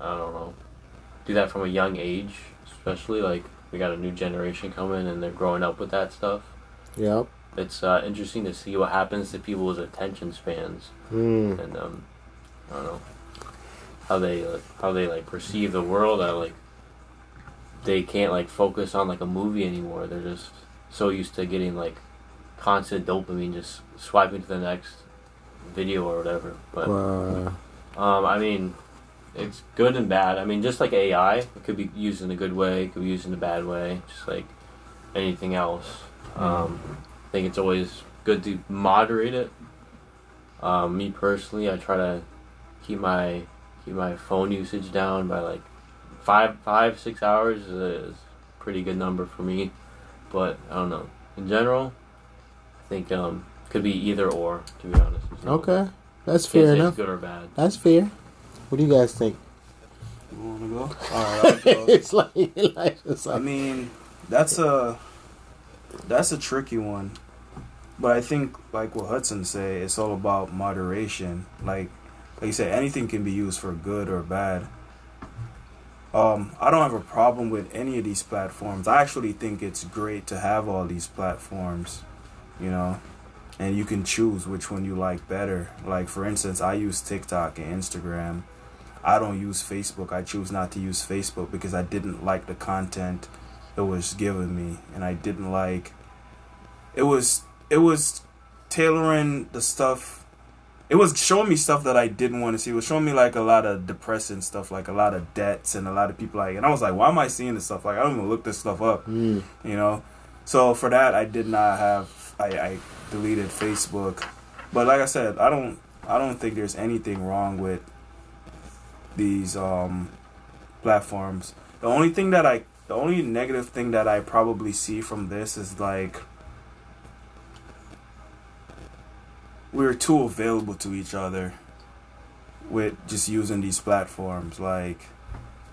[SPEAKER 2] I don't know, do that from a young age, especially like we got a new generation coming and they're growing up with that stuff.
[SPEAKER 1] Yep.
[SPEAKER 2] It's uh, interesting to see what happens to people's attention spans
[SPEAKER 1] Mm.
[SPEAKER 2] and um, I don't know how they like, how they like perceive the world. That like they can't like focus on like a movie anymore. They're just so used to getting like constant dopamine, just swiping to the next video or whatever. But
[SPEAKER 1] Uh,
[SPEAKER 2] um, I mean, it's good and bad. I mean, just like AI, it could be used in a good way, it could be used in a bad way, just like anything else. Um, I think it's always good to moderate it. Um, me personally, I try to keep my keep my phone usage down by like five five six hours is a, is a pretty good number for me. But I don't know. In general, I think um, could be either or. To be honest. There's no-
[SPEAKER 1] okay, that's
[SPEAKER 2] can't
[SPEAKER 1] fair
[SPEAKER 2] say it's
[SPEAKER 1] enough.
[SPEAKER 2] good or bad.
[SPEAKER 1] That's fair. What do you guys think?
[SPEAKER 4] You want to go? All right, I'll go.
[SPEAKER 1] it's like, it's
[SPEAKER 4] I mean, that's a that's a tricky one. But I think, like what Hudson say, it's all about moderation. Like, like you said, anything can be used for good or bad. Um, I don't have a problem with any of these platforms. I actually think it's great to have all these platforms, you know, and you can choose which one you like better. Like, for instance, I use TikTok and Instagram. I don't use Facebook. I choose not to use Facebook because I didn't like the content it was giving me and I didn't like it was it was tailoring the stuff it was showing me stuff that I didn't want to see. It was showing me like a lot of depressing stuff, like a lot of debts and a lot of people like and I was like, why am I seeing this stuff? Like I don't even look this stuff up,
[SPEAKER 1] mm,
[SPEAKER 4] you know? So for that I did not have I, I deleted Facebook. But like I said, I don't I don't think there's anything wrong with these um platforms. The only thing that I the only negative thing that I probably see from this is like we're too available to each other with just using these platforms. Like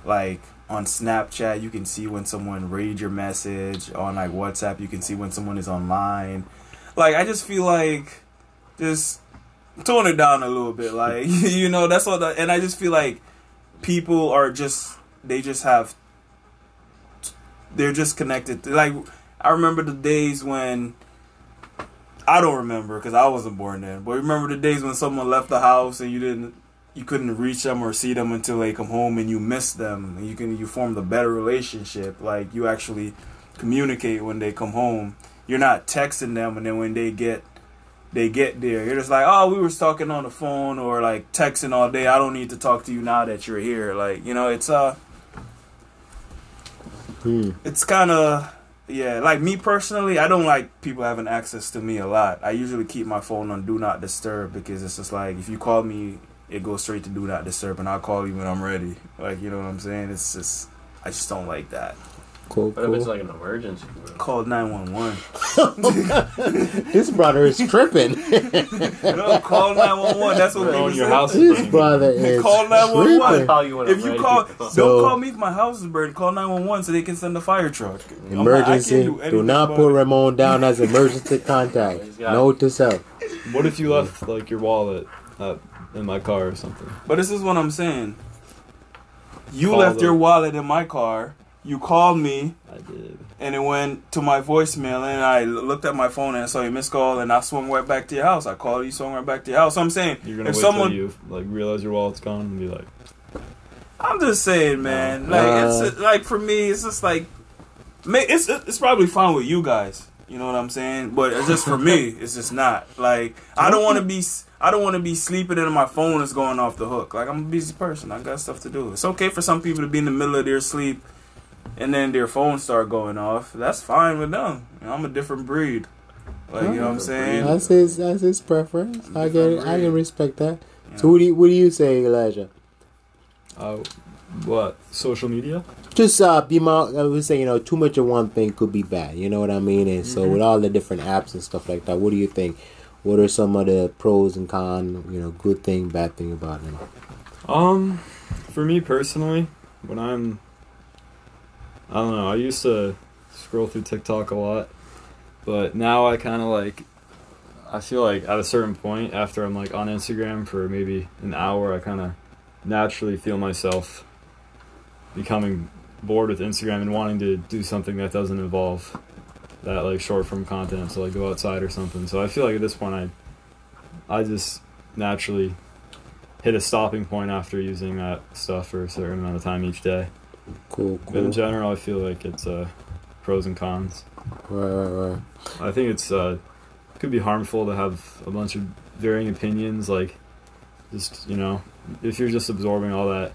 [SPEAKER 4] like on Snapchat you can see when someone read your message. On like WhatsApp you can see when someone is online. Like I just feel like just tone it down a little bit. Like you know that's all that and I just feel like people are just they just have they're just connected. Like I remember the days when I don't remember because I wasn't born then. But remember the days when someone left the house and you didn't you couldn't reach them or see them until they come home and you miss them and you can you formed a better relationship. Like you actually communicate when they come home. You're not texting them and then when they get they get there you're just like oh we was talking on the phone or like texting all day. I don't need to talk to you now that you're here. Like you know it's uh
[SPEAKER 1] mm,
[SPEAKER 4] it's kind of yeah like me personally i don't like people having access to me a lot. I usually keep my phone on do not disturb because it's just like if you call me it goes straight to do not disturb and i'll call you when i'm ready. Like you know what i'm saying? It's just i just don't like that
[SPEAKER 1] cool,
[SPEAKER 2] What if it's like an emergency? bro?
[SPEAKER 4] call 911
[SPEAKER 1] this brother is tripping.
[SPEAKER 4] no call 911 that's what
[SPEAKER 3] Bro,
[SPEAKER 4] people
[SPEAKER 3] your
[SPEAKER 4] say.
[SPEAKER 3] house is
[SPEAKER 1] this
[SPEAKER 3] burning.
[SPEAKER 1] brother is
[SPEAKER 4] Call 911.
[SPEAKER 2] I'll
[SPEAKER 1] tripping.
[SPEAKER 2] call you when
[SPEAKER 4] if you call
[SPEAKER 1] So-
[SPEAKER 4] don't call me if my house is burned call 911 so they can send a fire truck I'm not- I can't
[SPEAKER 1] Emergency.
[SPEAKER 4] do
[SPEAKER 1] Do not
[SPEAKER 4] about
[SPEAKER 1] put
[SPEAKER 4] it.
[SPEAKER 1] Ramon down as emergency contact.
[SPEAKER 2] He's got-
[SPEAKER 1] Note to self.
[SPEAKER 3] What if you left like your wallet uh, in my car or something?
[SPEAKER 4] But this is what I'm saying. You
[SPEAKER 3] Call
[SPEAKER 4] left
[SPEAKER 3] the-
[SPEAKER 4] your wallet in my car. You called me,
[SPEAKER 3] I did.
[SPEAKER 4] and it went to my voicemail. And I looked at my phone and I saw your missed call, and I swung right back to your house. I called you, swung right back to your house. So I'm saying,
[SPEAKER 3] You're gonna
[SPEAKER 4] if
[SPEAKER 3] wait
[SPEAKER 4] someone,
[SPEAKER 3] till you like realize your wallet's gone and be like,
[SPEAKER 4] I'm just saying, man. Like
[SPEAKER 1] Uh.
[SPEAKER 4] it's like for me, it's just like, it's it's probably fine with you guys. You know what I'm saying? But it's just for me, it's just not. Like I don't want to be. s- I don't want to be sleeping and my phone is going off the hook. Like I'm a busy person. I got stuff to do. It's okay for some people to be in the middle of their sleep and then their phones start going off. That's fine with them. I'm a different breed. Like you know what I'm saying?
[SPEAKER 1] That's his. That's his preference. I get. it. I can respect that.
[SPEAKER 4] You
[SPEAKER 1] So what do you, what do you say, Elijah?
[SPEAKER 3] uh, what? Social media?
[SPEAKER 1] Just uh, be more. I would say you know too much of one thing could be bad. You know what I mean? And so
[SPEAKER 4] Mm-hmm.
[SPEAKER 1] with all the different apps and stuff like that, what do you think? What are some of the pros and cons? You know, good thing, bad thing about them?
[SPEAKER 3] Um, for me personally, when I'm, I don't know. I used to scroll through TikTok a lot, but now I kind of like. I feel like at a certain point after I'm like on Instagram for maybe an hour, I kind of naturally feel myself becoming bored with Instagram and wanting to do something that doesn't involve that like short form content. So like go outside or something. So I feel like at this point I, I just naturally hit a stopping point after using that stuff for a certain amount of time each day.
[SPEAKER 1] Cool,
[SPEAKER 3] But in general, I feel like it's uh, pros and cons.
[SPEAKER 1] Right, right, right.
[SPEAKER 3] I think it's uh, could be harmful to have a bunch of varying opinions. Like, just you know, if you're just absorbing all that,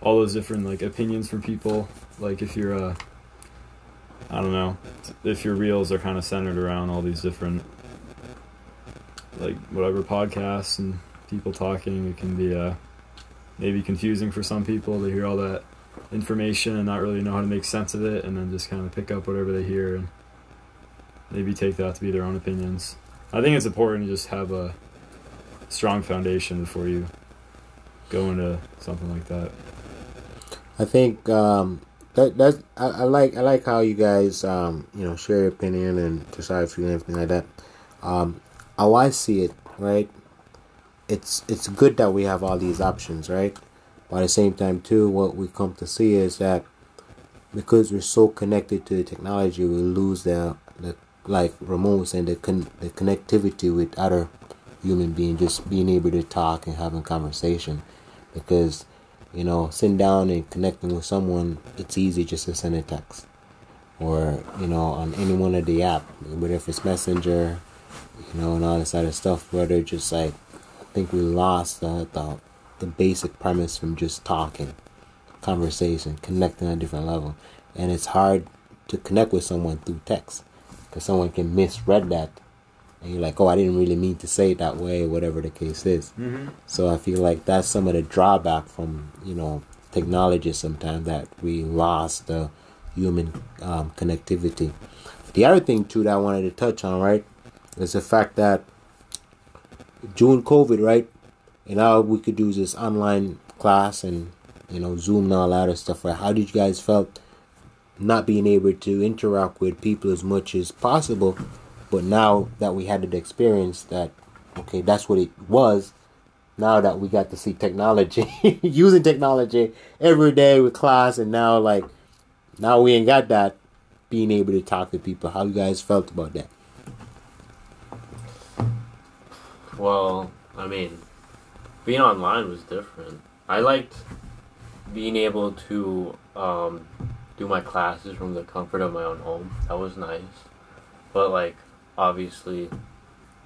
[SPEAKER 3] all those different like opinions from people. Like if you're uh, I don't know, if your reels are kind of centered around all these different like whatever podcasts and people talking, it can be uh, maybe confusing for some people to hear all that information and not really know how to make sense of it, and then just kind of pick up whatever they hear and maybe take that to be their own opinions. I think it's important to just have a strong foundation before you go into something like that.
[SPEAKER 1] I think um, that that's I, I like I like how you guys um, you know share your opinion and decide if you and everything like that. Um, how I see it, right? It's it's good that we have all these options, right? At the same time, too, what we come to see is that because we're so connected to the technology, we lose the the like Ramon and the con- the connectivity with other human beings, just being able to talk and having conversation, because you know, sitting down and connecting with someone, it's easy just to send a text. Or, you know, on any one of the app, whether if it's Messenger, you know, and all this other stuff, where they're just like, I think we lost the, the, the basic premise from just talking, conversation, connecting on a different level. And it's hard to connect with someone through text because someone can misread that. And you're like, oh, I didn't really mean to say it that way, whatever the case is.
[SPEAKER 3] Mm-hmm.
[SPEAKER 1] So I feel like that's some of the drawback from you know technology sometimes that we lost the human um, connectivity. The other thing too that I wanted to touch on right is the fact that during COVID right, and now we could do this online class and you know Zoom and all that stuff. Right? How did you guys felt not being able to interact with people as much as possible? But now that we had the experience that okay, that's what it was now that we got to see technology using technology every day with class and now like now we ain't got that being able to talk to people how you guys felt about that
[SPEAKER 2] Well, I mean, being online was different. I liked being able to um, do my classes from the comfort of my own home. That was nice. But, like, obviously,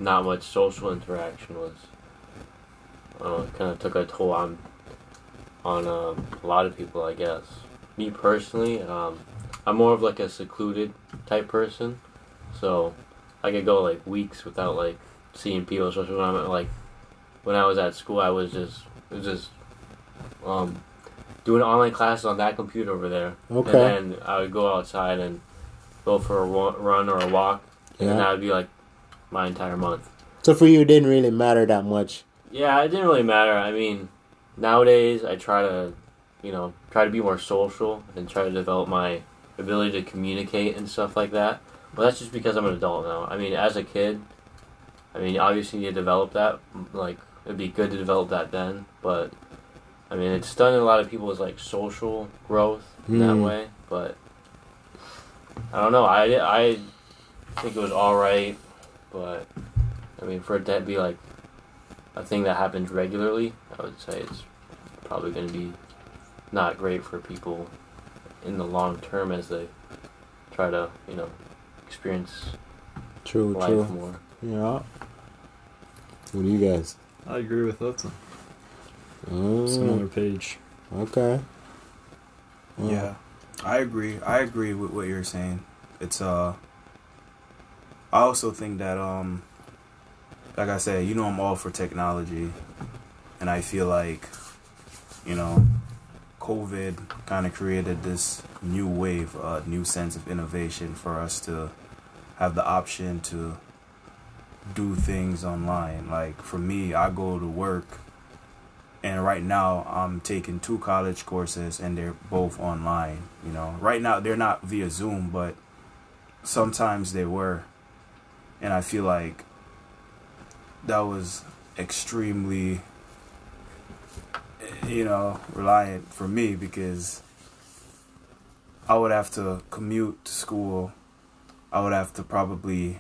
[SPEAKER 2] not much social interaction was. It kind of took a toll on on um, a lot of people, I guess. Me personally, um, I'm more of like a secluded type person, so I could go like weeks without like seeing people, especially when I'm like when I was at school. I was just was just um, doing online classes on that computer over there,
[SPEAKER 1] okay
[SPEAKER 2] and then I would go outside and go for a run or a walk, and
[SPEAKER 1] yeah
[SPEAKER 2] that would be like my entire month.
[SPEAKER 1] so for you it didn't really matter that much
[SPEAKER 2] Yeah, it didn't really matter. I mean, nowadays I try to, you know, try to be more social and try to develop my ability to communicate and stuff like that. But that's just because I'm an adult now. I mean, as a kid, I mean, obviously you develop that. Like, it'd be good to develop that then. But, I mean, it's done in a lot of people's, like, social growth in that
[SPEAKER 1] Mm.
[SPEAKER 2] way. But, I don't know. I, I think it was alright. But, I mean, for it to be, like, a thing that happens regularly, I would say it's probably going to be not great for people in the long term as they try to, you know, experience
[SPEAKER 1] true
[SPEAKER 2] life
[SPEAKER 1] true
[SPEAKER 2] more.
[SPEAKER 1] yeah what do you guys
[SPEAKER 3] I agree with that.
[SPEAKER 1] Mm,
[SPEAKER 3] Similar page.
[SPEAKER 1] okay Mm.
[SPEAKER 4] Yeah, I agree. I agree with what you're saying. It's uh, I also think that um, like I said, you know, I'm all for technology, and I feel like, you know, COVID kind of created this new wave, a new sense of innovation for us to have the option to do things online. Like for me, I go to work and right now I'm taking two college courses and they're both online. You know, right now they're not via Zoom, but sometimes they were, and I feel like that was extremely, you know, reliant for me because I would have to commute to school. I would have to probably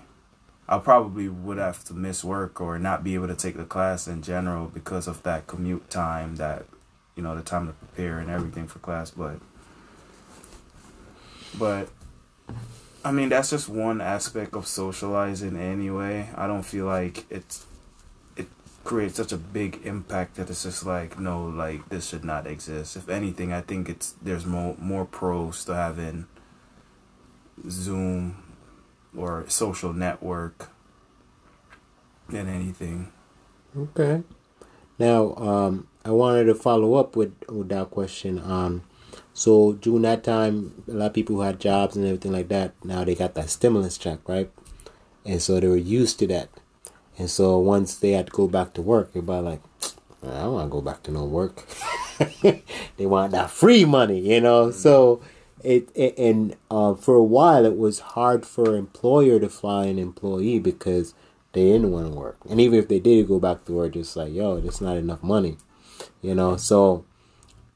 [SPEAKER 4] I probably would have to miss work or not be able to take the class in general because of that commute time that you know the time to prepare and everything for class but but I mean that's just one aspect of socializing anyway. I don't feel like it's it creates such a big impact that it's just like no like this should not exist. If anything, I think it's there's more more pros to having Zoom or social network than anything.
[SPEAKER 1] Okay. Now, um, I wanted to follow up with, with that question. Um, so during that time, a lot of people who had jobs and everything like that, now they got that stimulus check, right? And so they were used to that. And so once they had to go back to work, everybody like, I don't want to go back to no work. they want that free money, you know. So it, it and uh, for a while it was hard for employer to fly an employee because they didn't want to work, and even if they did go back to work, just like yo, there's not enough money, you know. So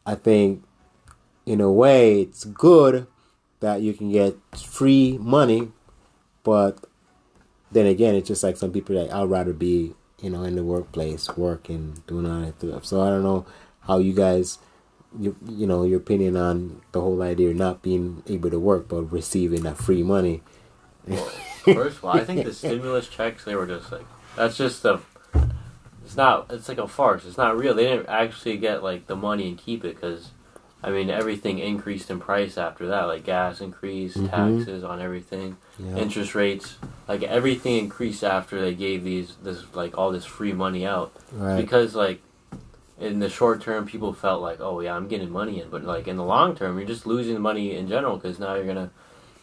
[SPEAKER 1] I think in a way it's good that you can get free money, but then again, it's just like some people like I'd rather be you know in the workplace working doing all that stuff. So I don't know how you guys you, you know your opinion on the whole idea of not being able to work but receiving that free money.
[SPEAKER 2] First of all, I think the stimulus checks they were just like that's just a. It's not. It's like a farce. It's not real. They didn't actually get like the money and keep it because, I mean, everything increased in price after that. Like gas increased,
[SPEAKER 1] Mhm.
[SPEAKER 2] taxes on everything,
[SPEAKER 1] Yeah.
[SPEAKER 2] interest rates, like everything increased after they gave these this like all this free money out
[SPEAKER 1] Right.
[SPEAKER 2] because like in the short term people felt like oh yeah i'm getting money in but like in the long term you're just losing money in general because now you're gonna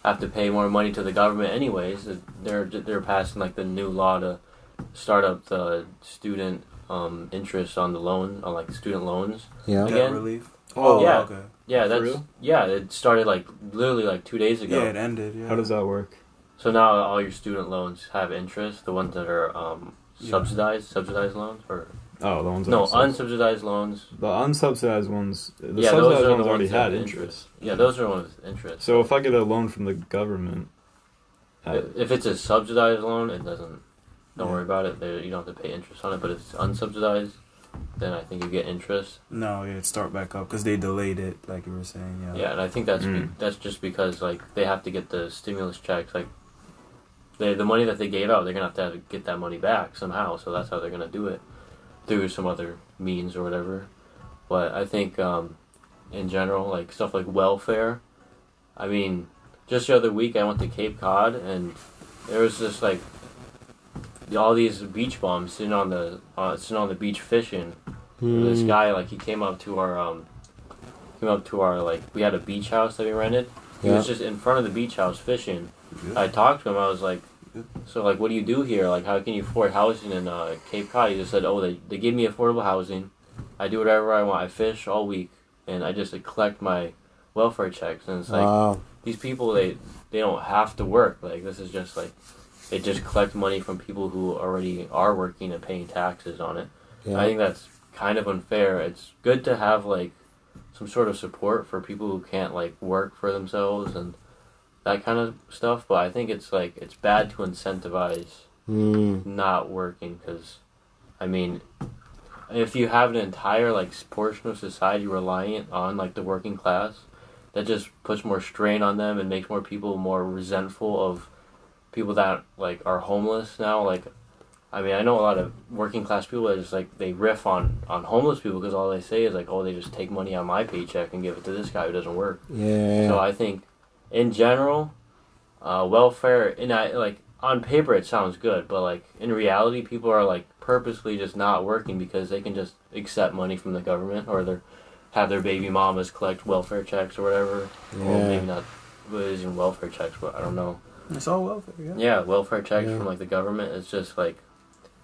[SPEAKER 2] have to pay more money to the government anyways they're they're passing like the new law to start up the student um, interest on the loan on like student loans
[SPEAKER 1] Yeah.
[SPEAKER 2] Again?
[SPEAKER 4] Debt relief.
[SPEAKER 2] Oh, yeah.
[SPEAKER 4] okay.
[SPEAKER 2] yeah that's
[SPEAKER 3] real?
[SPEAKER 2] yeah it started like literally like two days ago
[SPEAKER 4] Yeah, it ended. Yeah.
[SPEAKER 3] How does that work?
[SPEAKER 2] so now all your student loans have interest the ones that are um,
[SPEAKER 4] Yeah.
[SPEAKER 2] subsidized subsidized loans or
[SPEAKER 3] Oh, the ones
[SPEAKER 2] no
[SPEAKER 3] that
[SPEAKER 2] unsubsidized loans
[SPEAKER 3] the unsubsidized ones. The
[SPEAKER 2] yeah, those
[SPEAKER 3] subsidized
[SPEAKER 2] are the
[SPEAKER 3] ones already
[SPEAKER 2] ones
[SPEAKER 3] had
[SPEAKER 2] have
[SPEAKER 3] interest.
[SPEAKER 2] Yeah, those are ones with interest.
[SPEAKER 3] So if I get a loan from the government, I,
[SPEAKER 2] if, if it's a subsidized loan, it doesn't. Don't
[SPEAKER 4] Yeah.
[SPEAKER 2] worry about it. There, you don't have to pay interest on it. But if it's unsubsidized, then I think you get interest.
[SPEAKER 4] No, yeah, it start back up because they delayed it, like you were saying. Yeah.
[SPEAKER 2] Yeah, and I think that's be,
[SPEAKER 3] Mm.
[SPEAKER 2] that's just because like they have to get the stimulus checks. Like, they the money that they gave out, they're gonna have to, have to get that money back somehow. So that's how they're gonna do it through some other means or whatever. But I think um, in general, like stuff like welfare. I mean, just the other week I went to Cape Cod and there was just like all these beach bums sitting on the uh, sitting on the beach fishing. And This
[SPEAKER 1] Hmm.
[SPEAKER 2] guy like he came up to our um came up to our like we had a beach house that we rented. He
[SPEAKER 1] Yeah.
[SPEAKER 2] was just in front of the beach house fishing.
[SPEAKER 4] Good.
[SPEAKER 2] I talked to him. I was like, so like, what do you do here? Like, how can you afford housing in uh, Cape Cod? He just said, oh, they they give me affordable housing. I do whatever I want. I fish all week, and I just like, collect my welfare checks. And it's like
[SPEAKER 1] wow.
[SPEAKER 2] these people they they don't have to work. Like this is just like they just collect money from people who already are working and paying taxes on it.
[SPEAKER 1] Yeah.
[SPEAKER 2] I think that's kind of unfair. It's good to have like some sort of support for people who can't like work for themselves and that kind of stuff. But I think it's like it's bad to incentivize
[SPEAKER 1] Hmm.
[SPEAKER 2] not working because, I mean, if you have an entire like portion of society reliant on like the working class, that just puts more strain on them and makes more people more resentful of people that like are homeless now. Like, I mean, I know a lot of working class people that just like they riff on on homeless people because all they say is like, oh, they just take money on my paycheck and give it to this guy who doesn't work.
[SPEAKER 1] Yeah.
[SPEAKER 2] So I think, in general, uh, welfare and I like on paper it sounds good, but like in reality, people are like purposely just not working because they can just accept money from the government or their have their baby mamas collect welfare checks or whatever. Well,
[SPEAKER 1] Yeah.
[SPEAKER 2] maybe not. Well, it isn't welfare checks, but I don't know.
[SPEAKER 4] It's all welfare. Yeah.
[SPEAKER 2] Yeah, welfare checks
[SPEAKER 1] Yeah.
[SPEAKER 2] from like the government. It's just like,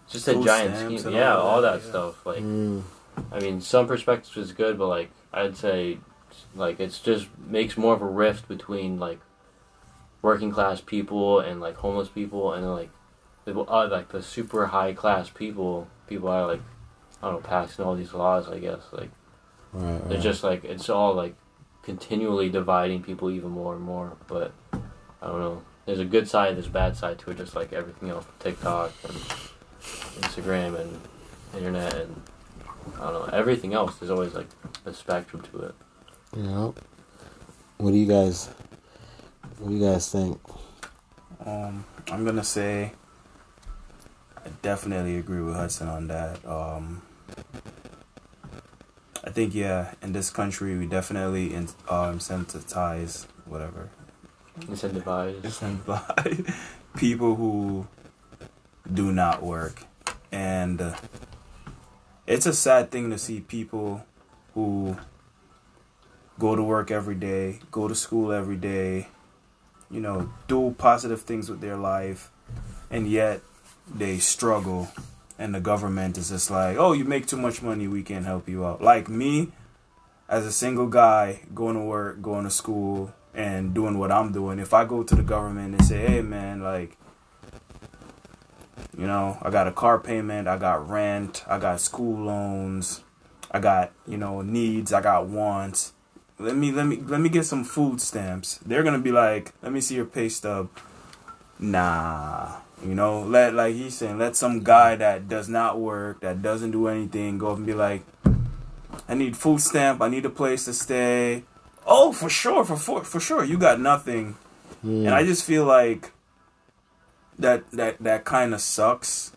[SPEAKER 2] it's just a giant scheme. Yeah,
[SPEAKER 4] all
[SPEAKER 2] all
[SPEAKER 4] that,
[SPEAKER 2] that
[SPEAKER 4] yeah.
[SPEAKER 2] stuff. Like,
[SPEAKER 1] Hmm.
[SPEAKER 2] I mean, some perspectives is good, but like I'd say, like it's just makes more of a rift between like working class people and like homeless people, and like the uh, like the super high class people. People are like I don't know passing all these laws. I guess like
[SPEAKER 1] Right,
[SPEAKER 2] they're
[SPEAKER 1] right.
[SPEAKER 2] just like it's all like continually dividing people even more and more. But I don't know. There's a good side, there's a bad side to it, just like everything else TikTok and Instagram and internet and I don't know everything else. There's always like a spectrum to it.
[SPEAKER 1] Yeah. What do you guys? What do you guys think?
[SPEAKER 4] Um, I'm gonna say I definitely agree with Hudson on that. Um, I think yeah, in this country we definitely in, um, sensitize whatever
[SPEAKER 2] Incentivized.
[SPEAKER 4] incentivize people who do not work, and uh, it's a sad thing to see people who go to work every day, go to school every day, you know, do positive things with their life, and yet they struggle. And the government is just like, oh, you make too much money, we can't help you out. Like me, as a single guy, going to work, going to school, and doing what I'm doing, if I go to the government and say, hey, man, like, you know, I got a car payment, I got rent, I got school loans, I got, you know, needs, I got wants. Let me let me let me get some food stamps. They're gonna be like, let me see your pay stub. Nah. You know, let like he's saying, let some guy that does not work, that doesn't do anything, go up and be like, I need food stamp, I need a place to stay. Oh, for sure, for for, for sure, you got nothing. And I just feel like that that that kind of sucks.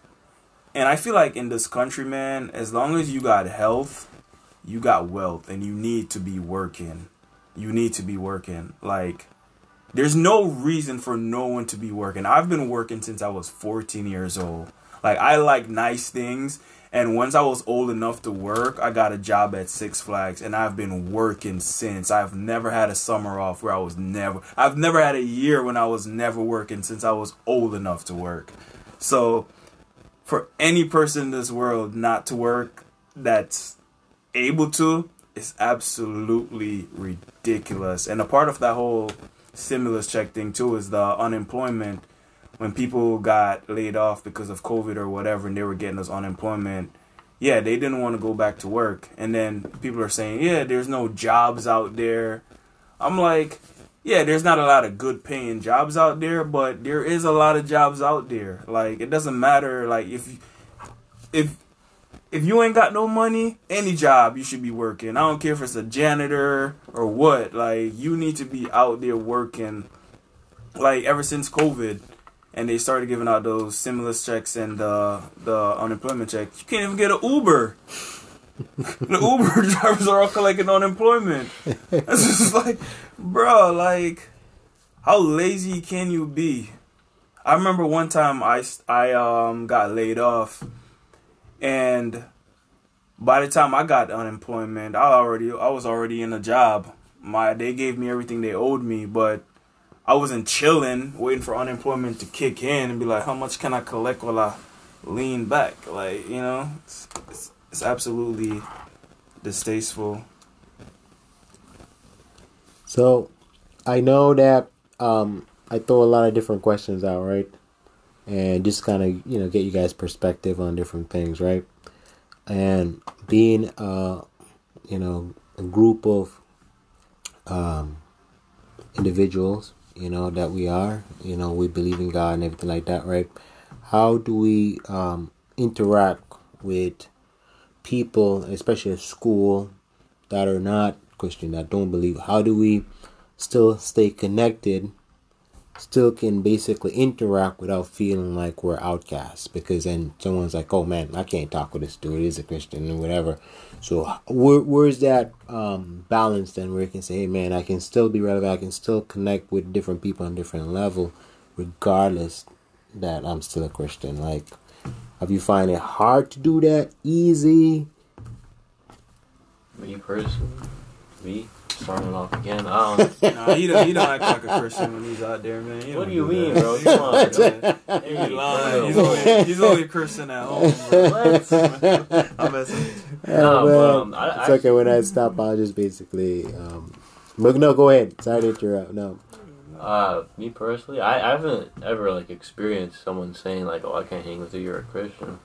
[SPEAKER 4] And I feel like in this country, man, as long as you got health, you got wealth, and you need to be working. You need to be working. Like, there's no reason for no one to be working. I've been working since I was 14 years old. Like, I like nice things. And once I was old enough to work, I got a job at Six Flags, and I've been working since. I've never had a summer off where I was never. I've never had a year when I was never working since I was old enough to work. So, for any person in this world not to work that's able to is absolutely ridiculous. And a part of that whole stimulus check thing too is the unemployment when people got laid off because of COVID or whatever and they were getting this unemployment. Yeah, they didn't want to go back to work. And then people are saying, "Yeah, there's no jobs out there." I'm like, yeah, there's not a lot of good paying jobs out there, but there is a lot of jobs out there. Like it doesn't matter like if if if you ain't got no money, any job you should be working. I don't care if it's a janitor or what. Like you need to be out there working. Like ever since COVID, and they started giving out those stimulus checks and the the unemployment checks, you can't even get an Uber. the Uber drivers are all collecting unemployment. It's just like, bro, like, how lazy can you be? I remember one time I I um got laid off and by the time I got unemployment, I already I was already in a job. My they gave me everything they owed me, but I wasn't chilling, waiting for unemployment to kick in and be like, how much can I collect while I lean back? Like, you know, it's it's, it's absolutely distasteful.
[SPEAKER 1] So, I know that um, I throw a lot of different questions out, right? And just kind of you know get you guys' perspective on different things, right? And being uh, you know a group of um, individuals, you know that we are, you know we believe in God and everything like that, right? How do we um, interact with people, especially at school, that are not Christian, that don't believe? How do we still stay connected, still can basically interact without feeling like we're outcasts? Because then someone's like, oh man, I can't talk with this dude, he's a Christian and whatever. So where, where's that um, balance then where you can say, hey man, I can still be relevant, I can still connect with different people on different level, regardless that I'm still a Christian? Like, have you find it hard to do that? Easy?
[SPEAKER 2] Me personally, me starting off again. I don't.
[SPEAKER 4] Nah, he don't, he don't act like a Christian when he's out there, man. He
[SPEAKER 2] what
[SPEAKER 4] don't
[SPEAKER 2] do you mean,
[SPEAKER 4] that.
[SPEAKER 2] bro? Come on, bro.
[SPEAKER 4] He's
[SPEAKER 2] Hey,
[SPEAKER 4] lying. He's only, he's only a Christian at home, bro.
[SPEAKER 2] What?
[SPEAKER 4] I'm messing.
[SPEAKER 2] No,
[SPEAKER 1] man.
[SPEAKER 2] um, I-
[SPEAKER 1] it's
[SPEAKER 2] I-
[SPEAKER 1] okay when I stop. I'll just basically. Um, but no, go ahead. Sorry to interrupt. No.
[SPEAKER 2] Uh, me personally, I, I haven't ever like experienced someone saying like, "Oh, I can't hang with you. You're a Christian."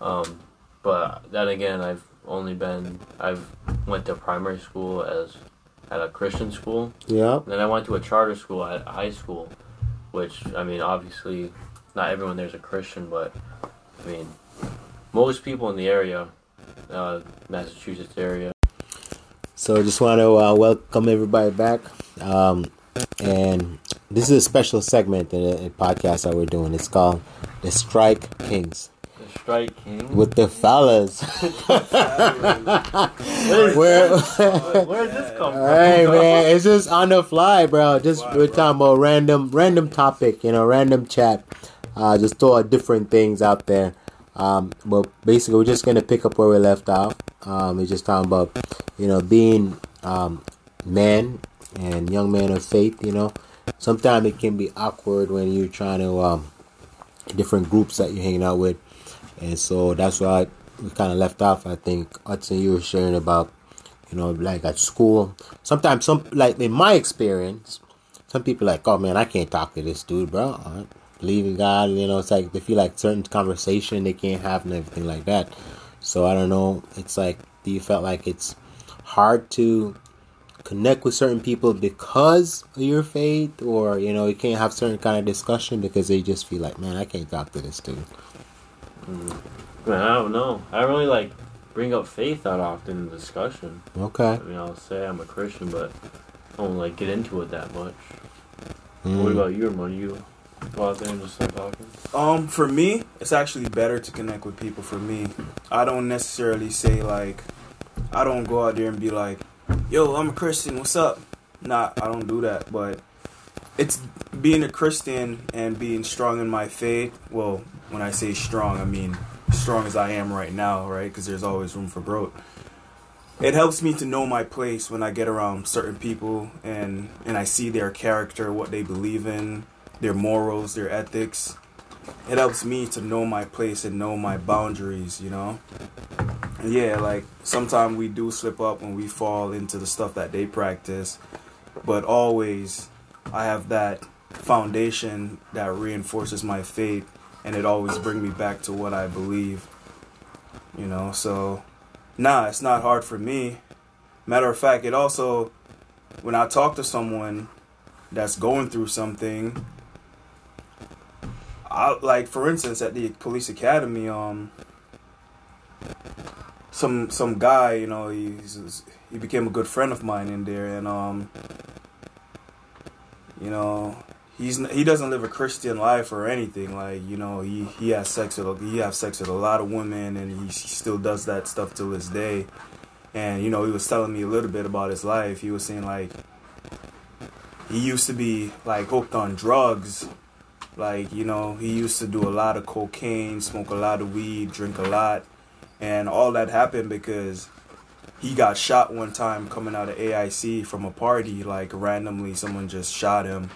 [SPEAKER 2] Um, but then again, I've only been I've went to primary school as at a Christian school.
[SPEAKER 1] Yeah.
[SPEAKER 2] Then I went to a charter school at high school, which I mean, obviously, not everyone there's a Christian, but I mean, most people in the area, uh, Massachusetts area,
[SPEAKER 1] So just want to uh, welcome everybody back. Um, and this is a special segment in a, in podcast that we're doing. It's called the Strike Kings
[SPEAKER 2] Strike King.
[SPEAKER 1] with the fellas. Where?
[SPEAKER 2] Where did this come from?
[SPEAKER 1] Hey man, it's just on the fly, bro. Just
[SPEAKER 4] Why,
[SPEAKER 1] we're
[SPEAKER 4] bro?
[SPEAKER 1] talking about random, random topic, you know, random chat. Uh, just throw out different things out there. Um, but basically, we're just gonna pick up where we left off. Um, we're just talking about, you know, being um, men and young man of faith. You know, sometimes it can be awkward when you're trying to um, different groups that you're hanging out with, and so that's why we kind of left off. I think Hudson, you were sharing about you know, like at school. Sometimes some like in my experience, some people like, oh man, I can't talk to this dude, bro. I believe in God, you know, it's like they feel like certain conversation they can't have and everything like that. So I don't know. It's like do you felt like it's hard to connect with certain people because of your faith or you know you can't have certain kind of discussion because they just feel like man i can't talk to this dude
[SPEAKER 2] Man, I don't know. I don't really like bring up faith that often in discussion.
[SPEAKER 1] okay
[SPEAKER 2] I mean, I'll say I'm a Christian, but I don't like get into it that much.
[SPEAKER 1] Mm.
[SPEAKER 2] What about you, Armando? You go out there and just start talking?
[SPEAKER 4] Um, for me, it's actually better to connect with people. For me, I don't necessarily say like, I don't go out there and be like, "Yo, I'm a Christian. What's up?" Nah, I don't do that. But it's being a Christian and being strong in my faith. Well, when I say strong, I mean strong as I am right now, right? Because there's always room for growth. It helps me to know my place when I get around certain people and and I see their character, what they believe in, their morals, their ethics. It helps me to know my place and know my boundaries, you know? And yeah, like sometimes we do slip up when we fall into the stuff that they practice, but always I have that foundation that reinforces my faith and it always bring me back to what I believe. You know, so nah, it's not hard for me. Matter of fact, it also when I talk to someone that's going through something I like for instance at the police academy um some some guy you know he's he became a good friend of mine in there and um you know he's he doesn't live a Christian life or anything like you know he he has sex with he has sex with a lot of women and he, still does that stuff to this day. And you know he was telling me a little bit about his life. He was saying like he used to be like hooked on drugs. Like you know he used to do a lot of cocaine smoke a lot of weed drink a lot. And all that happened because he got shot one time coming out of AIC from a party like randomly someone just shot him.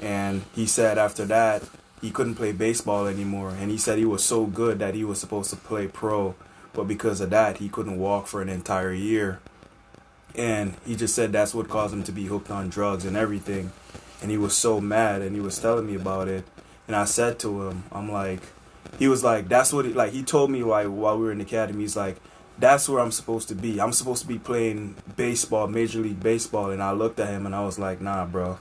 [SPEAKER 4] And he said after that he couldn't play baseball anymore. And he said he was so good that he was supposed to play pro. But because of that he couldn't walk for an entire year. And he just said that's what caused him to be hooked on drugs and everything. And he was so mad and he was telling me about it. And i said to him i'm like he was like that's what he like he told me like while we were in the academy he's like that's where i'm supposed to be. I'm supposed to be playing baseball major league baseball and i looked at him and i was like nah bro.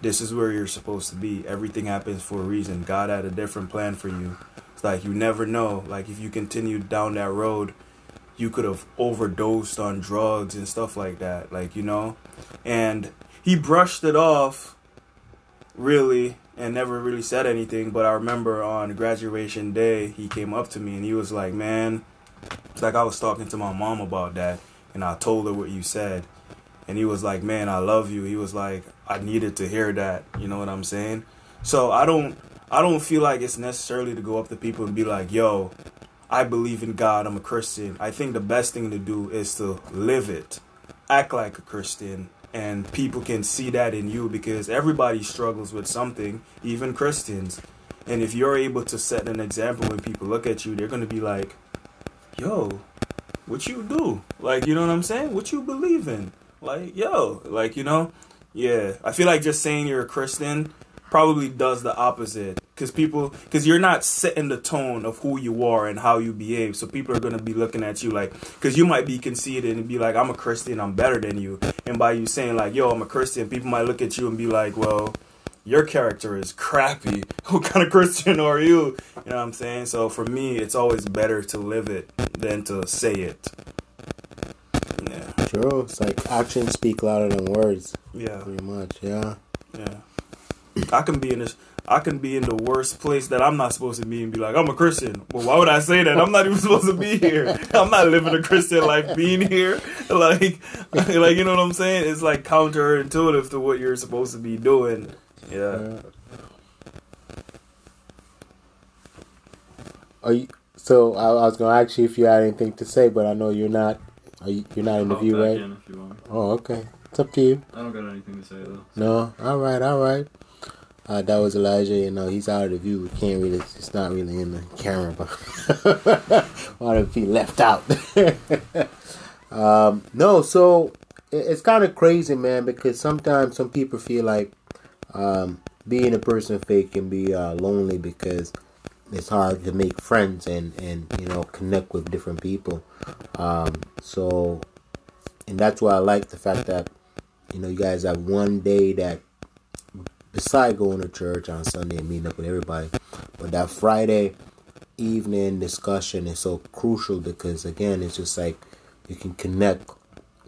[SPEAKER 4] This is where you're supposed to be. Everything happens for a reason. God had a different plan for you. It's like you never know. Like if you continued down that road you could have overdosed on drugs and stuff like that like you know? And he brushed it off really and never really said anything but i remember on graduation day he came up to me and he was like man it's like i was talking to my mom about that and i told her what you said and he was like man i love you he was like i needed to hear that you know what i'm saying so i don't i don't feel like it's necessarily to go up to people and be like yo I believe in God. I'm a Christian. I think the best thing to do is to live it. act like a Christian and people can see that in you because everybody struggles with something, even Christians. And if you're able to set an example when people look at you, they're going to be like, yo, what you do? Like, you know what I'm saying? What you believe in? Like, yo, like, you know? Yeah. I feel like just saying you're a Christian probably does the opposite because people because you're not setting the tone of who you are and how you behave so people are going to be looking at you like because you might be conceited and be like i'm a christian i'm better than you and by you saying like yo i'm a christian people might look at you and be like well your character is crappy what kind of christian are you you know what i'm saying so for me it's always better to live it than to say it yeah
[SPEAKER 1] True. It's like actions speak louder than words.
[SPEAKER 4] yeah
[SPEAKER 1] Pretty much. Yeah.
[SPEAKER 4] Yeah. I can be in this I can be in the worst place that I'm not supposed to be and be like, I'm a Christian. Well, why would I say that? I'm not even supposed to be here. I'm not living a Christian life being here. Like like you know what I'm saying? It's like counterintuitive to what you're supposed to be doing. Yeah.
[SPEAKER 1] Are you? So I, I was gonna ask you if you had anything to say, but I know you're not. Are you, you're not in the view, right?
[SPEAKER 3] in if you want.
[SPEAKER 1] Oh, okay. It's up to you.
[SPEAKER 3] I don't got anything to say though.
[SPEAKER 1] No. All right. All right. Uh, that was Elijah. You know, he's out of the view. We can't really. It's not really in the camera, but why if he left out? um, no. So it, it's kind of crazy, man, because sometimes some people feel like um, being a person faith can be uh, lonely because it's hard to make friends and and you know connect with different people. Um, so, and that's why I like the fact that you know you guys have one day that beside going to church on Sunday and meeting up with everybody, but that Friday evening discussion is so crucial because again, it's just like you can connect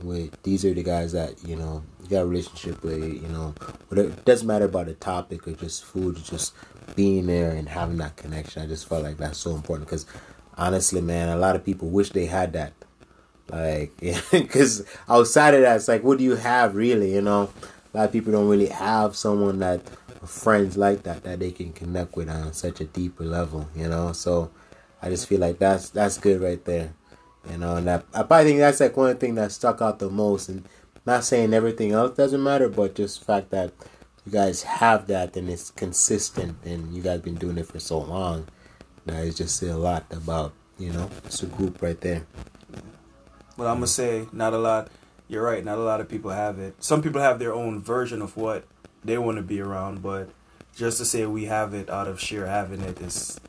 [SPEAKER 1] with these are the guys that you know you got a relationship with. You know, whatever, it doesn't matter about the topic or just food, just being there and having that connection. I just felt like that's so important because honestly, man, a lot of people wish they had that. Like, because outside of that, it's like, what do you have really? You know, a lot of people don't really have someone that friends like that that they can connect with on such a deeper level. You know, so I just feel like that's that's good right there. You know, and I, probably think that's like one thing that stuck out the most. And not saying everything else doesn't matter, but just the fact that you guys have that and it's consistent and you guys been doing it for so long. That is just say a lot about you know it's a group right there.
[SPEAKER 4] But I'm gonna say not a lot. You're right. Not a lot of people have it. Some people have their own version of what they want to be around, but just to say we have it out of sheer having it is.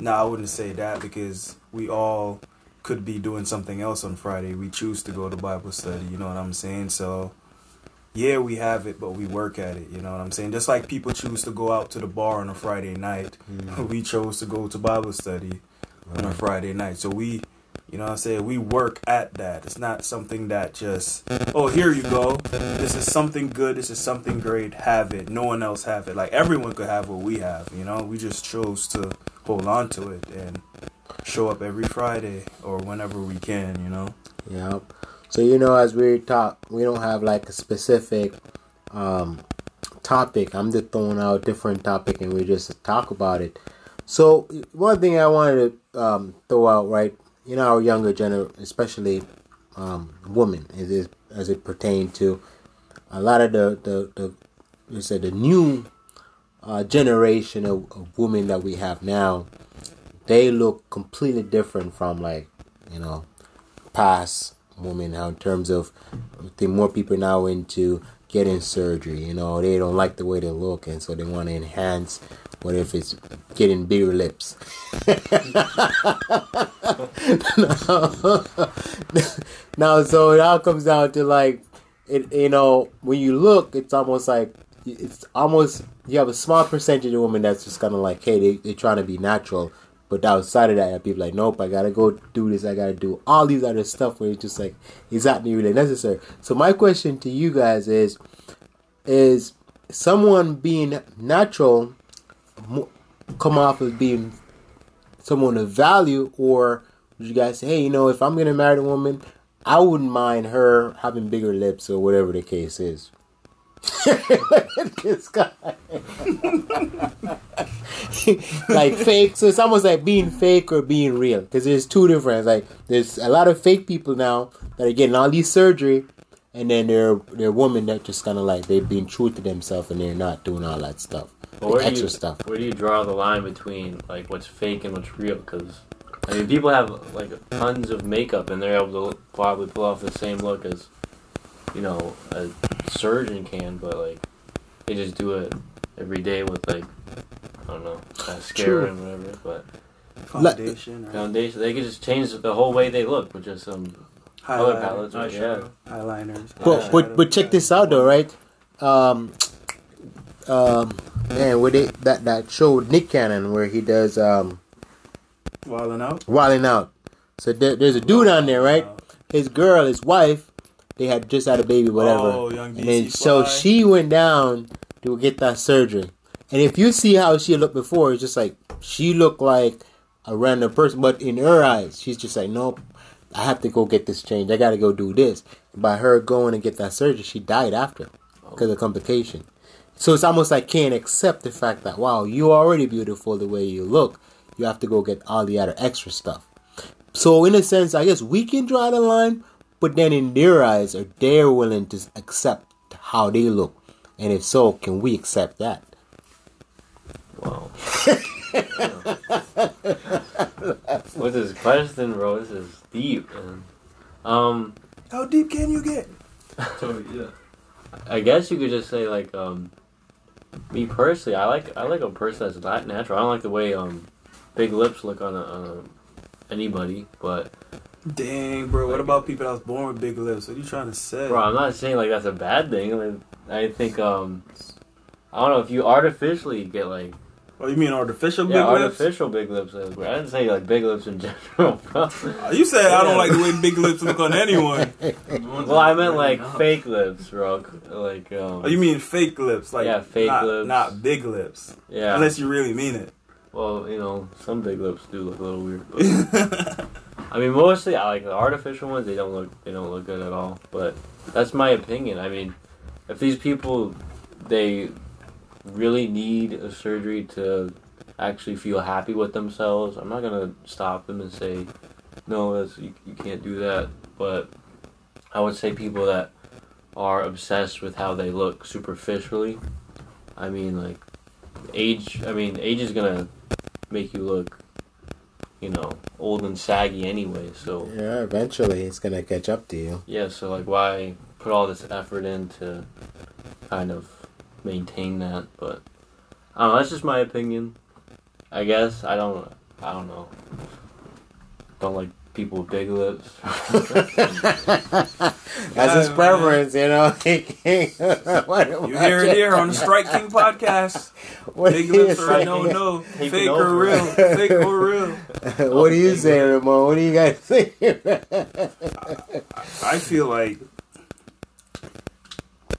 [SPEAKER 4] No, I wouldn't say that because we all could be doing something else on Friday. We choose to go to Bible study. You know what I'm saying? So, yeah, we have it, but we work at it. You know what I'm saying? Just like people choose to go out to the bar on a Friday night, mm-hmm. we chose to go to Bible study on a Friday night. So we, you know what I'm saying? We work at that. It's not something that just, oh, here you go. This is something good. This is something great. Have it. No one else have it. Like everyone could have what we have, you know? We just chose to hold on to it and show up every Friday or whenever we can, you know?
[SPEAKER 1] Yeah. So you know, as we talk, we don't have like a specific um, topic. I'm just throwing out different topic, and we just talk about it. So one thing I wanted to um, throw out, right? Know, our younger generation, especially um, women, as it as it pertains to a lot of the the the you said the new uh, generation of, of women that we have now. They look completely different from like you know past women now in terms of think more people now into getting surgery. You know, they don't like the way they look, and so they want to enhance. What if it's getting bigger lips? now, so it all comes down to like, it. You know, when you look, it's almost like it's almost you have a small percentage of women that's just kind of like, hey, they they're trying to be natural. But outside of that, have people like, nope, I gotta go do this. I gotta do all these other stuff where it's just like, is that really necessary? So my question to you guys is, is someone being natural come off as being someone of value, or would you guys say, hey, you know, if I'm gonna marry a woman, I wouldn't mind her having bigger lips or whatever the case is. this guy. like fake, so it's almost like being fake or being real. Because there's two different. Like there's a lot of fake people now that are getting all these surgery, and then there there are women that just kind of like they're being true to themselves and they're not doing all that stuff,
[SPEAKER 2] But
[SPEAKER 1] the
[SPEAKER 2] where
[SPEAKER 1] extra
[SPEAKER 2] you
[SPEAKER 1] stuff.
[SPEAKER 2] where do you draw the line between like what's fake and what's real? Because I mean, people have like tons of makeup and they're able to probably pull off the same look as you know a surgeon can, but like they just do it every day with like I don't know
[SPEAKER 1] True.
[SPEAKER 2] mascara and whatever. But
[SPEAKER 4] Foundation, or
[SPEAKER 2] foundation, they could just change the whole way they look with just some color palettes. Right? Yeah.
[SPEAKER 4] eyeliners.
[SPEAKER 1] But but but check this out though, right? Um, um, man, with it that that show Nick Cannon where he does um
[SPEAKER 4] Wilding out.
[SPEAKER 1] wilding out. So there, there's a dude on there, right? His girl, his wife, they had just had a baby, whatever.
[SPEAKER 4] Oh, young
[SPEAKER 1] and then so she went down to get that surgery. And if you see how she looked before, it's just like she looked like a random person, but in her eyes, she's just like, nope, I have to go get this changed. I got to go do this. By her going and get that surgery, she died after because of complication. So it's almost like can't accept the fact that wow, you're already beautiful the way you look. You have to go get all the other extra stuff. So in a sense, I guess we can draw the line, but then in their eyes, are they willing to accept how they look? And if so, can we accept that?
[SPEAKER 2] Wow. What's this question, bro? This is deep, man. Um,
[SPEAKER 4] How deep can you get?
[SPEAKER 3] So yeah.
[SPEAKER 2] I guess you could just say like, um, me personally, I like I like a person that's not natural. I don't like the way um, big lips look on a, on a, anybody. But
[SPEAKER 4] Dang, bro. What about people that was born with big lips? What are you trying to say?
[SPEAKER 2] bro, I'm not saying like that's a bad thing. I, mean, I think um, I don't know if you artificially get like
[SPEAKER 4] Oh, you mean artificial big
[SPEAKER 2] yeah
[SPEAKER 4] lips?
[SPEAKER 2] artificial big lips. I didn't say like big lips in general, bro.
[SPEAKER 4] Uh, You said I don't like the way big lips look on anyone.
[SPEAKER 2] Well, I meant like fake lips, bro. Like um,
[SPEAKER 4] Oh, you mean fake lips? Like
[SPEAKER 2] Yeah, fake
[SPEAKER 4] not,
[SPEAKER 2] lips.
[SPEAKER 4] not big lips.
[SPEAKER 2] yeah.
[SPEAKER 4] Unless you really mean it.
[SPEAKER 2] Well, you know, some big lips do look a little weird. But, I mean, mostly I like the artificial ones. They don't look they don't look good at all. But that's my opinion. I mean, if these people they really need a surgery to actually feel happy with themselves, I'm not gonna stop them and say no, that's you, you can't do that. But I would say people that are obsessed with how they look superficially. I mean, like age. I mean, age is gonna make you look, you know, old and saggy anyway. So
[SPEAKER 1] Yeah, eventually it's gonna catch up to you.
[SPEAKER 2] yeah, so like, why put all this effort in to kind of maintain that? But I don't know. That's just my opinion. I guess I don't. I don't know. Don't like people with big lips.
[SPEAKER 1] That's his
[SPEAKER 4] oh,
[SPEAKER 1] preference, you know. what,
[SPEAKER 4] You hear it here on the Strike King podcast.
[SPEAKER 1] What
[SPEAKER 4] Big
[SPEAKER 1] do you
[SPEAKER 4] lips or
[SPEAKER 1] say?
[SPEAKER 4] no, no.
[SPEAKER 2] Taking
[SPEAKER 4] Fake or real. Fake or real.
[SPEAKER 1] what do you say, Ramon? What do you guys say?
[SPEAKER 4] I feel like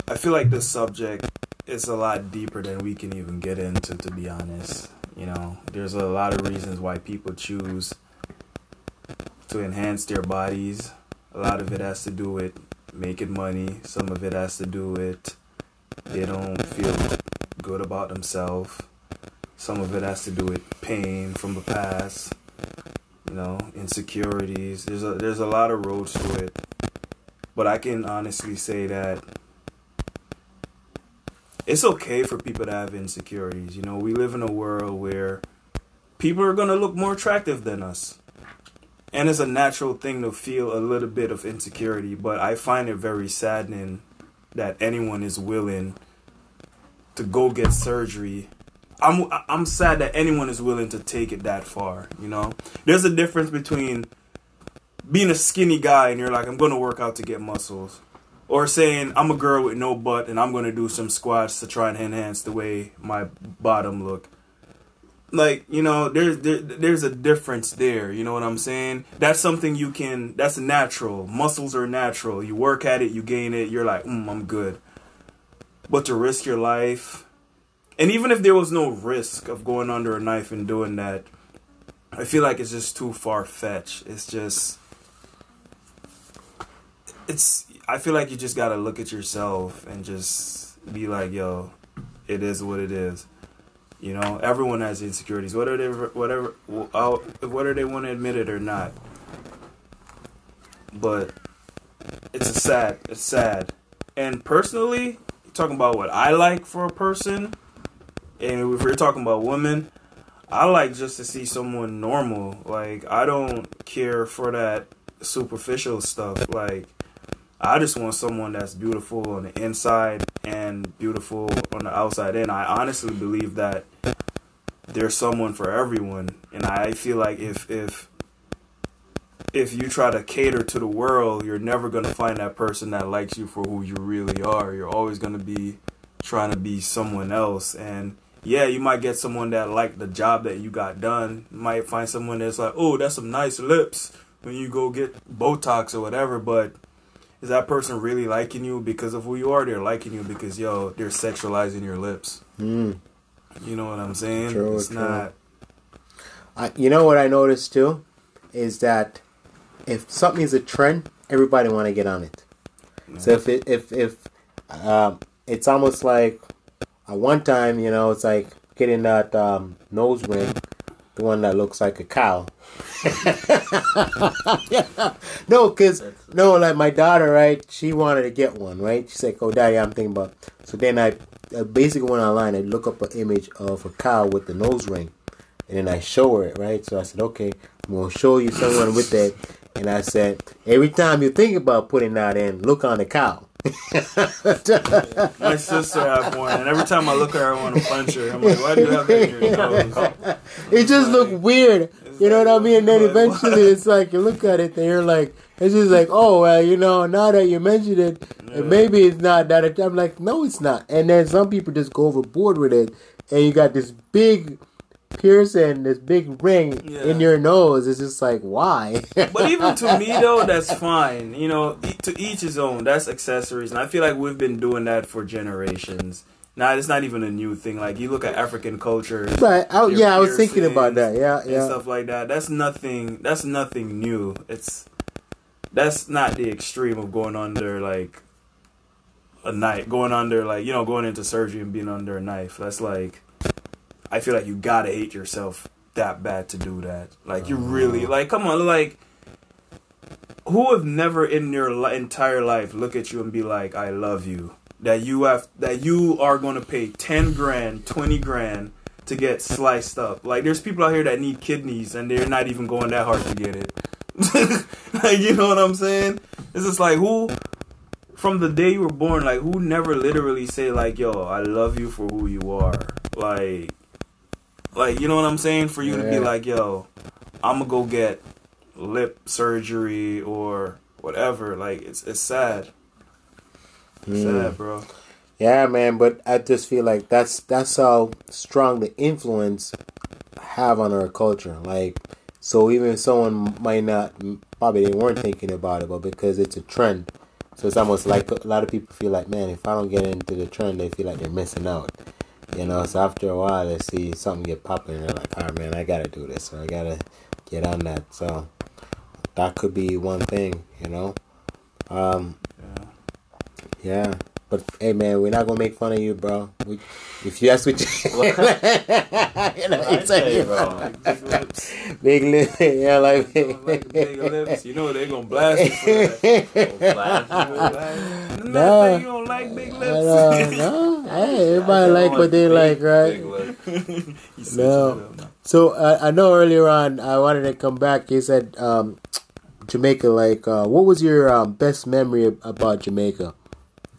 [SPEAKER 4] I feel like this subject is a lot deeper than we can even get into to be honest. You know, there's a lot of reasons why people choose to enhance their bodies. A lot of it has to do with making money. Some of it has to do with they don't feel good about themselves. Some of it has to do with pain from the past. You know, insecurities. There's a there's a lot of roads to it. But I can honestly say that it's okay for people to have insecurities. You know, we live in a world where people are going to look more attractive than us. And it's a natural thing to feel a little bit of insecurity, but I find it very saddening that anyone is willing to go get surgery. I'm I'm sad that anyone is willing to take it that far, you know? There's a difference between being a skinny guy and you're like I'm to work out to get muscles or saying I'm a girl with no butt and I'm gonna do some squats to try and enhance the way my bottom look. Like you know, there's there, there's a difference there. You know what I'm saying? That's something you can. That's natural. Muscles are natural. You work at it, you gain it. You're like, mm, I'm good. But to risk your life, and even if there was no risk of going under a knife and doing that, I feel like it's just too far fetched. It's just it's I feel like you just gotta look at yourself and just be like, yo, it is what it is. You know, everyone has insecurities, whether they whatever uh, whether they want to admit it or not. But it's a sad, it's sad. And personally, talking about what I like for a person, and if we're talking about women, I like just to see someone normal. Like I don't care for that superficial stuff. Like I just want someone that's beautiful on the inside and beautiful on the outside And I honestly believe that there's someone for everyone. And I feel like if if if you try to cater to the world, you're never going to find that person that likes you for who you really are. You're always going to be trying to be someone else and yeah, you might get someone that like the job that you got done. You might find someone that's like, "Oh, that's some nice lips." When you go get Botox or whatever, but is that person really liking you because of who you are? They're liking you because yo, they're sexualizing your lips.
[SPEAKER 1] Mm.
[SPEAKER 4] You know what I'm saying?
[SPEAKER 1] True,
[SPEAKER 4] it's
[SPEAKER 1] true.
[SPEAKER 4] not.
[SPEAKER 1] I, you know what I noticed too, is that if something is a trend, everybody want to get on it. So if it, if if um, it's almost like at one time, you know, it's like getting that um, nose ring, the one that looks like a cow. yeah. No, because no, like my daughter, right? She wanted to get one, right? She's like, "Oh, daddy, I'm thinking about." So then I, I basically went online. I look up an image of a cow with the nose ring, and then I show her it, right? So I said, "Okay, I'm gonna show you someone with that." And I said, "Every time you think about putting that in, look on the cow."
[SPEAKER 4] My sister has one, and every time I look at her, I want to punch her. I'm like, why do you have that in your nose?
[SPEAKER 1] it just
[SPEAKER 4] like-
[SPEAKER 1] looked weird. You know what I mean? And then eventually it's like you look at it and you're like, it's just like, oh, well, you know, now that you mentioned it,
[SPEAKER 4] Yeah.
[SPEAKER 1] maybe it's not that. I'm like, no, it's not. And then some people just go overboard with it, and you got this big piercing, this big ring
[SPEAKER 4] Yeah.
[SPEAKER 1] in your nose. It's just like, why?
[SPEAKER 4] But even to me though, that's fine. You know, to each his own. That's accessories, and I feel like we've been doing that for generations. Now it's not even a new thing. Like you look at African culture.
[SPEAKER 1] Right. I, yeah, I was thinking about that. Yeah,
[SPEAKER 4] and
[SPEAKER 1] yeah.
[SPEAKER 4] stuff like that. That's nothing. That's nothing new. It's that's not the extreme of going under like a knife, going under like you know going into surgery and being under a knife. That's like I feel like you gotta hate yourself that bad to do that. Like you really uh-huh. like come on like. Who have never in your li- entire life look at you and be like, "I love you"? That you have that you are going to pay ten grand, twenty grand to get sliced up. Like there's people out here that need kidneys and they're not even going that hard to get it. like you know what I'm saying? It's just like who from the day you were born, like who never literally say like, "Yo, I love you for who you are." Like, like you know what I'm saying? For you to be like, "Yo, I'm gonna go get lip surgery or whatever." Like it's it's sad. It's
[SPEAKER 1] Mm.
[SPEAKER 4] sad, bro.
[SPEAKER 1] Yeah, man, but I just feel like that's that's how strong the influence have on our culture. Like, so even someone might not, probably they weren't thinking about it, but because it's a trend, so it's almost like a lot of people feel like, man, if I don't get into the trend, they feel like they're missing out. You know, so after a while, they see something get popping, and they're like, "Oh man, I gotta do this, or I gotta get on that." So that could be one thing, you know. Um,
[SPEAKER 4] Yeah.
[SPEAKER 1] yeah. But hey man, we're not gonna make fun of you, bro. We, if you that's what you, you know,
[SPEAKER 2] I'd
[SPEAKER 1] it's
[SPEAKER 2] say,
[SPEAKER 1] like,
[SPEAKER 2] bro.
[SPEAKER 4] Big lips.
[SPEAKER 1] big lip, yeah, like,
[SPEAKER 4] like big lips. You know they're gonna blast you for that.
[SPEAKER 2] Blast
[SPEAKER 4] No,
[SPEAKER 1] Nah.
[SPEAKER 4] you don't like big lips.
[SPEAKER 1] no, hey, everybody like what they like, right? No. So uh, I know earlier on I wanted to come back. You said um, Jamaica. Like, uh, what was your um, best memory about Jamaica?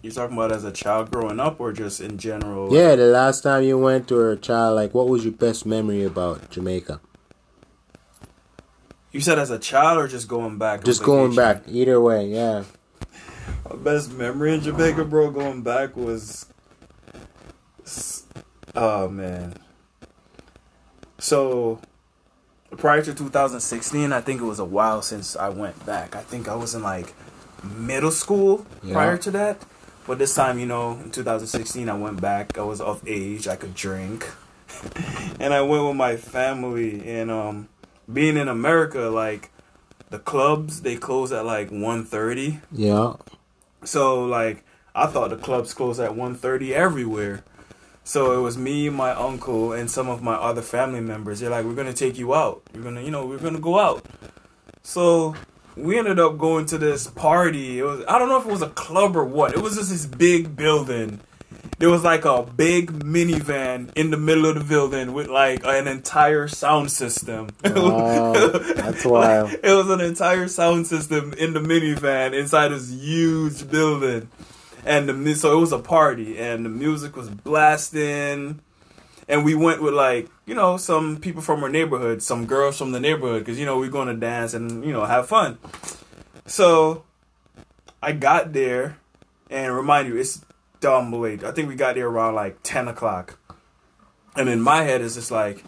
[SPEAKER 4] You talking about as a child growing up, or just in general?
[SPEAKER 1] Yeah, the last time you went to a child, like, what was your best memory about Jamaica?
[SPEAKER 4] You said as a child, or just going back?
[SPEAKER 1] Just going back, either way, yeah.
[SPEAKER 4] My best memory in Jamaica, bro, going back was. Oh man. So, prior to 2016, I think it was a while since I went back. I think I was in like middle school
[SPEAKER 1] Yeah.
[SPEAKER 4] prior to that. But this time, you know, in 2016, I went back. I was of age. I could drink, and I went with my family. And um, being in America, like the clubs, they close at like 1.30.
[SPEAKER 1] Yeah.
[SPEAKER 4] So like I thought the clubs closed at 1.30 everywhere. So it was me, my uncle, and some of my other family members. They're like, "We're gonna take you out. We're gonna, you know, we're gonna go out." So we ended up going to this party. It was I don't know if it was a club or what. It was just this big building. There was like a big minivan in the middle of the building with like an entire sound system.
[SPEAKER 1] Wow, that's wild.
[SPEAKER 4] it was an entire sound system in the minivan inside this huge building, and the so it was a party, and the music was blasting, and we went with like you know some people from our neighborhood, some girls from the neighborhood, because you know we're going to dance and you know have fun. So I got there, and remind you, it's dumb late. I think we got there around like ten o'clock, and in my head it's just like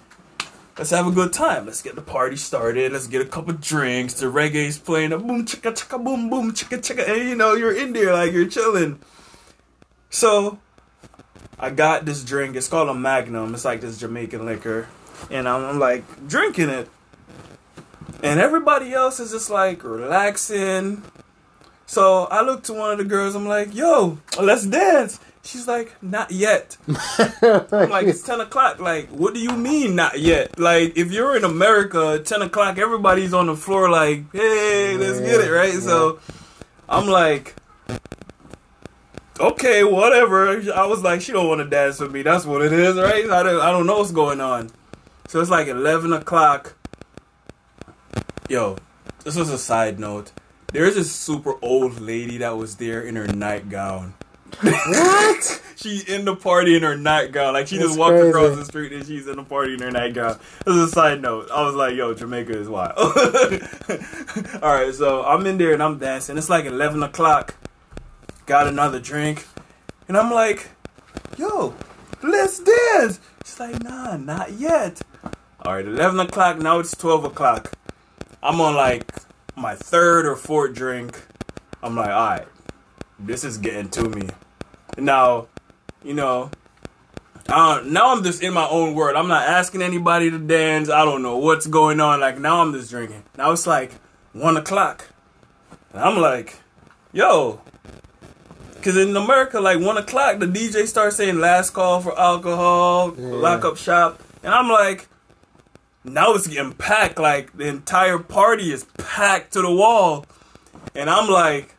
[SPEAKER 4] let's have a good time. Let's get the party started. Let's get a couple drinks. The reggae's playing a boom chicka chicka boom boom chicka chicka, and you know you're in there like you're chilling. So I got this drink. It's called a Magnum. It's like this Jamaican liquor, and I'm, I'm like drinking it, and everybody else is just like relaxing. So I look to one of the girls. I'm like, "Yo, let's dance." She's like, "Not yet." I'm like, it's 10 o'clock. Like, what do you mean, not yet? Like, if you're in America, 10 o'clock, everybody's on the floor, like, hey, let's get it, right? So I'm like, okay, whatever. I was like, she don't want to dance with me. That's what it is, right? I don't, I don't know what's going on. So it's like 11 o'clock. Yo, this was a side note. There's this super old lady that was there in her nightgown.
[SPEAKER 1] What?
[SPEAKER 4] She in the party in her nightgown. Like she
[SPEAKER 1] That's
[SPEAKER 4] just walked
[SPEAKER 1] crazy.
[SPEAKER 4] across the street and she's in the party in her nightgown. Is a side note. I was like, yo, Jamaica is wild. Alright, so I'm in there and I'm dancing. It's like eleven o'clock. Got another drink. And I'm like, yo, let's dance. She's like, nah, not yet. Alright, eleven o'clock, now it's twelve o'clock. I'm on like my third or fourth drink. I'm like, alright, this is getting to me. Now, you know, uh, now I'm just in my own world. I'm not asking anybody to dance. I don't know what's going on. Like now I'm just drinking. Now it's like one o'clock, and I'm like, yo, because in America, like one o'clock, the DJ starts saying last call for alcohol,
[SPEAKER 1] Yeah.
[SPEAKER 4] lock up shop, and I'm like, now it's getting packed. Like the entire party is packed to the wall, and I'm like.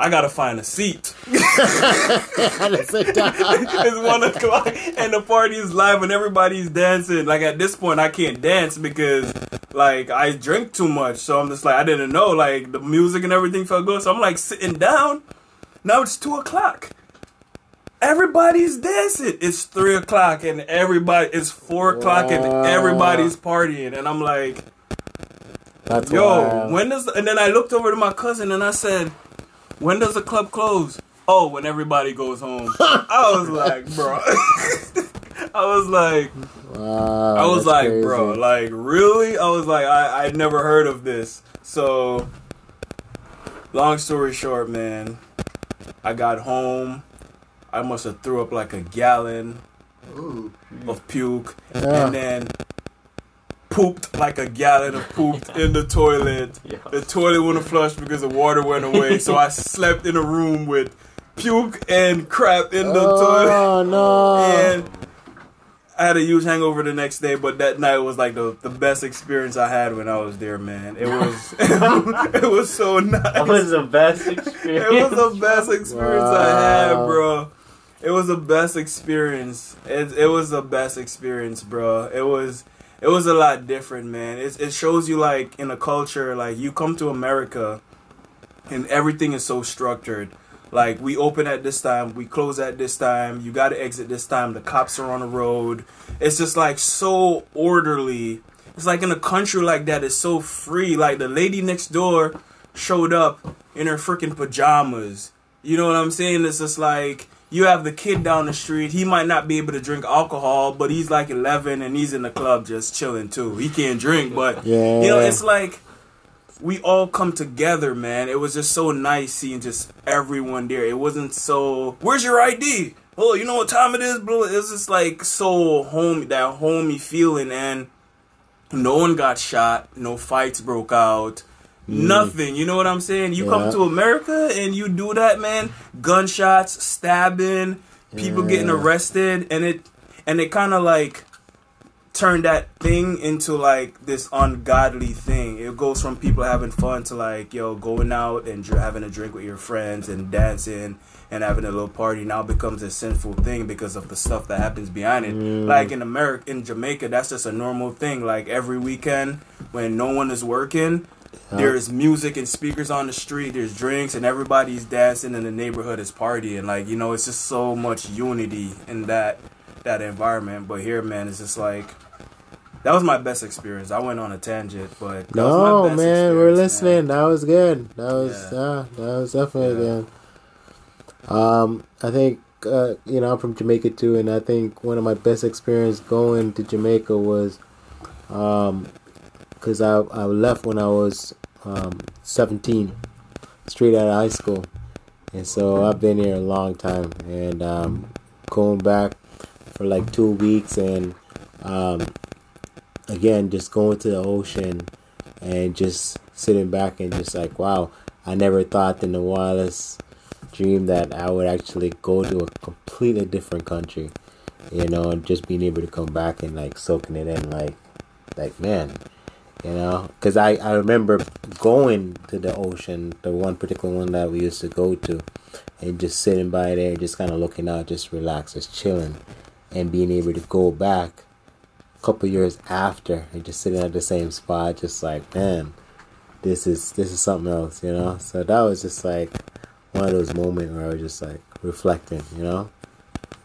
[SPEAKER 4] I gotta find a seat. it's one o'clock and the party is live and everybody's dancing. Like at this point, I can't dance because like I drink too much. So I'm just like I didn't know. Like the music and everything felt good. So I'm like sitting down. Now it's two o'clock. Everybody's dancing. It's three o'clock and everybody. It's four o'clock and everybody's partying. And I'm like,
[SPEAKER 1] That's
[SPEAKER 4] Yo,
[SPEAKER 1] wild.
[SPEAKER 4] when does and then I looked over to my cousin and I said, "When does the club close?" Oh, when everybody goes home. I was like, bro. I was like,
[SPEAKER 1] Wow,
[SPEAKER 4] I was like,
[SPEAKER 1] crazy.
[SPEAKER 4] bro, like really? I was like, I I never heard of this. So, long story short, man, I got home. I must have threw up like a gallon of puke,
[SPEAKER 1] Yeah.
[SPEAKER 4] and then pooped like a gallon of poop in the toilet.
[SPEAKER 2] Yeah.
[SPEAKER 4] The toilet wouldn't flush because the water went away, so I slept in a room with puke and crap in the oh, toilet.
[SPEAKER 1] Oh no!
[SPEAKER 4] And I had a huge hangover the next day, but that night was like the, the best experience I had when I was there, man. It was it was so nice.
[SPEAKER 2] That was the best experience.
[SPEAKER 4] It was the best experience I had, bro. It was the best experience. It, it was the best experience, bro. It was it was a lot different, man. It it shows you like in a culture like you come to America and everything is so structured. Like we open at this time, we close at this time. You got to exit this time. The cops are on the road. It's just like so orderly. It's like in a country like that, it's so free. Like the lady next door showed up in her freaking pajamas. You know what I'm saying? It's just like you have the kid down the street. He might not be able to drink alcohol, but he's like 11 and he's in the club just chilling too. He can't drink, but
[SPEAKER 1] Yeah.
[SPEAKER 4] you know, it's like we all come together, man. It was just so nice seeing just everyone there. It wasn't so, where's your ID? Oh, you know what time it is? Bro, it was just like so homey, that homey feeling, and no one got shot. No fights broke out. Nothing. You know what I'm saying? You come to America and you do that, man. Gunshots, stabbing, people getting arrested, and it and it kind of like turned that thing into like this ungodly thing. It goes from people having fun to like yo going out and dr- having a drink with your friends and dancing and having a little party now becomes a sinful thing because of the stuff that happens behind it.
[SPEAKER 1] Mm.
[SPEAKER 4] Like in America, in Jamaica, that's just a normal thing. Like every weekend when no one is working,
[SPEAKER 1] Yeah.
[SPEAKER 4] There's music and speakers on the street. There's drinks and everybody's dancing and the neighborhood is partying. Like you know, it's just so much unity in that that environment. But here, man, it's just like that was my best experience. I went on a tangent, but that was my
[SPEAKER 1] No,
[SPEAKER 4] best
[SPEAKER 1] man, we're listening.
[SPEAKER 4] man.
[SPEAKER 1] That was good. That was
[SPEAKER 4] Yeah.
[SPEAKER 1] yeah, that was definitely
[SPEAKER 4] Yeah.
[SPEAKER 1] good. Um, I think uh, you know I'm from Jamaica too, and I think one of my best experience going to Jamaica was, um, because I I left when I was um 17, straight out of high school, and so I've been here a long time, and um, going back for like two weeks, and um, again just going to the ocean and just sitting back and just like wow i never thought in the wildest dream that i would actually go to a completely different country you know and just being able to come back and like soaking it in like like man you know? Because I, I remember going to the ocean the one particular one that we used to go to and just sitting by there just kind of looking out just relax just chilling and being able to go back a couple years after and just sitting at the same spot just like man this is this is something else you know? So that was just like one of those moments where i was just like reflecting you know?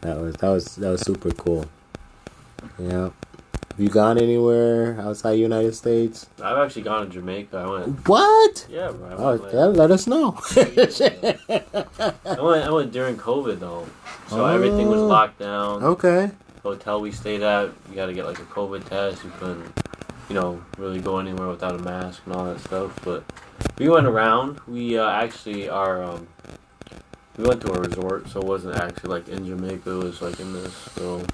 [SPEAKER 1] That was that was that was super cool. Yeah have you gone anywhere outside the united states
[SPEAKER 2] I've actually gone to Jamaica. I went.
[SPEAKER 1] what
[SPEAKER 2] Yeah, bro. I
[SPEAKER 1] oh
[SPEAKER 2] like-
[SPEAKER 1] yeah, let us know
[SPEAKER 2] I went. I went during COVID though, so everything was
[SPEAKER 1] Oh.
[SPEAKER 2] locked down.
[SPEAKER 1] okay
[SPEAKER 2] Hotel we stayed at, you got to get like a COVID test. You couldn't, you know, really go anywhere without a mask and all that stuff. But we went around. We uh, actually are. Um, we went to a resort, so it wasn't actually like in Jamaica. It was like in this little um,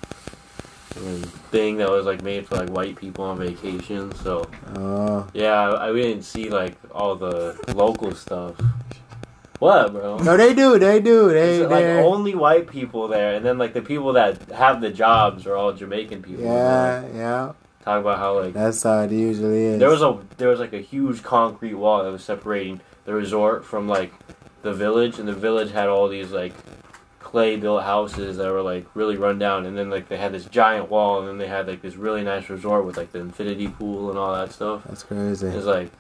[SPEAKER 2] thing that was like made for like white people on vacation. So
[SPEAKER 1] oh
[SPEAKER 2] yeah, I, I we didn't see like all the local stuff. What, bro?
[SPEAKER 1] no they do they do they
[SPEAKER 2] It's like only white people there, and then like the people that have the jobs are all Jamaican people.
[SPEAKER 1] yeah yeah
[SPEAKER 2] Talk about how like
[SPEAKER 1] that's how it usually is
[SPEAKER 2] there was a there was like a huge concrete wall that was separating the resort from like the village, and the village had all these like clay built houses that were like really run down, and then like they had this giant wall, and then they had like this really nice resort with like the infinity pool and all that stuff.
[SPEAKER 1] that's crazy
[SPEAKER 2] It's like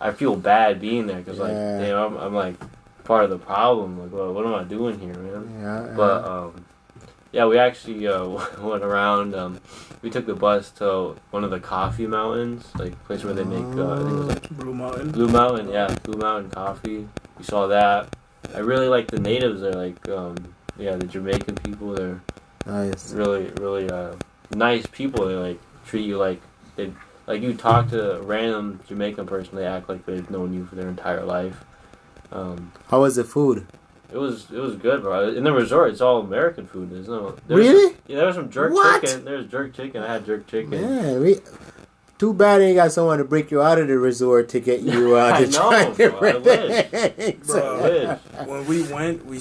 [SPEAKER 2] I feel bad being there because like
[SPEAKER 1] Yeah.
[SPEAKER 2] you know I'm, I'm like part of the problem. Like, well, what am I doing here, man?
[SPEAKER 1] yeah
[SPEAKER 2] But um, yeah, we actually uh, went around. Um, we took the bus to one of the coffee mountains, like place where they make. Uh, I think it was like
[SPEAKER 4] Blue Mountain.
[SPEAKER 2] Blue Mountain. Yeah, Blue Mountain coffee. We saw that. I really like the natives there. Like, um, yeah, the Jamaican people. They're
[SPEAKER 1] nice
[SPEAKER 2] really, really uh, nice people. They like treat you like they like you talk to a random Jamaican person. They act like they've known you for their entire life. Um,
[SPEAKER 1] how was the food
[SPEAKER 2] it was it was good, bro. In the resort, it's all American food. There's no there was
[SPEAKER 1] Really?
[SPEAKER 2] some- yeah, there was some jerk
[SPEAKER 1] What?
[SPEAKER 2] chicken. There's jerk chicken. I had jerk chicken.
[SPEAKER 1] Yeah, we. Too bad you got someone to break you out of the resort to get you uh,
[SPEAKER 2] I
[SPEAKER 1] to
[SPEAKER 2] know, bro, I
[SPEAKER 1] different
[SPEAKER 2] wish.
[SPEAKER 1] things.
[SPEAKER 4] Bro.
[SPEAKER 2] Wish.
[SPEAKER 4] When we went, we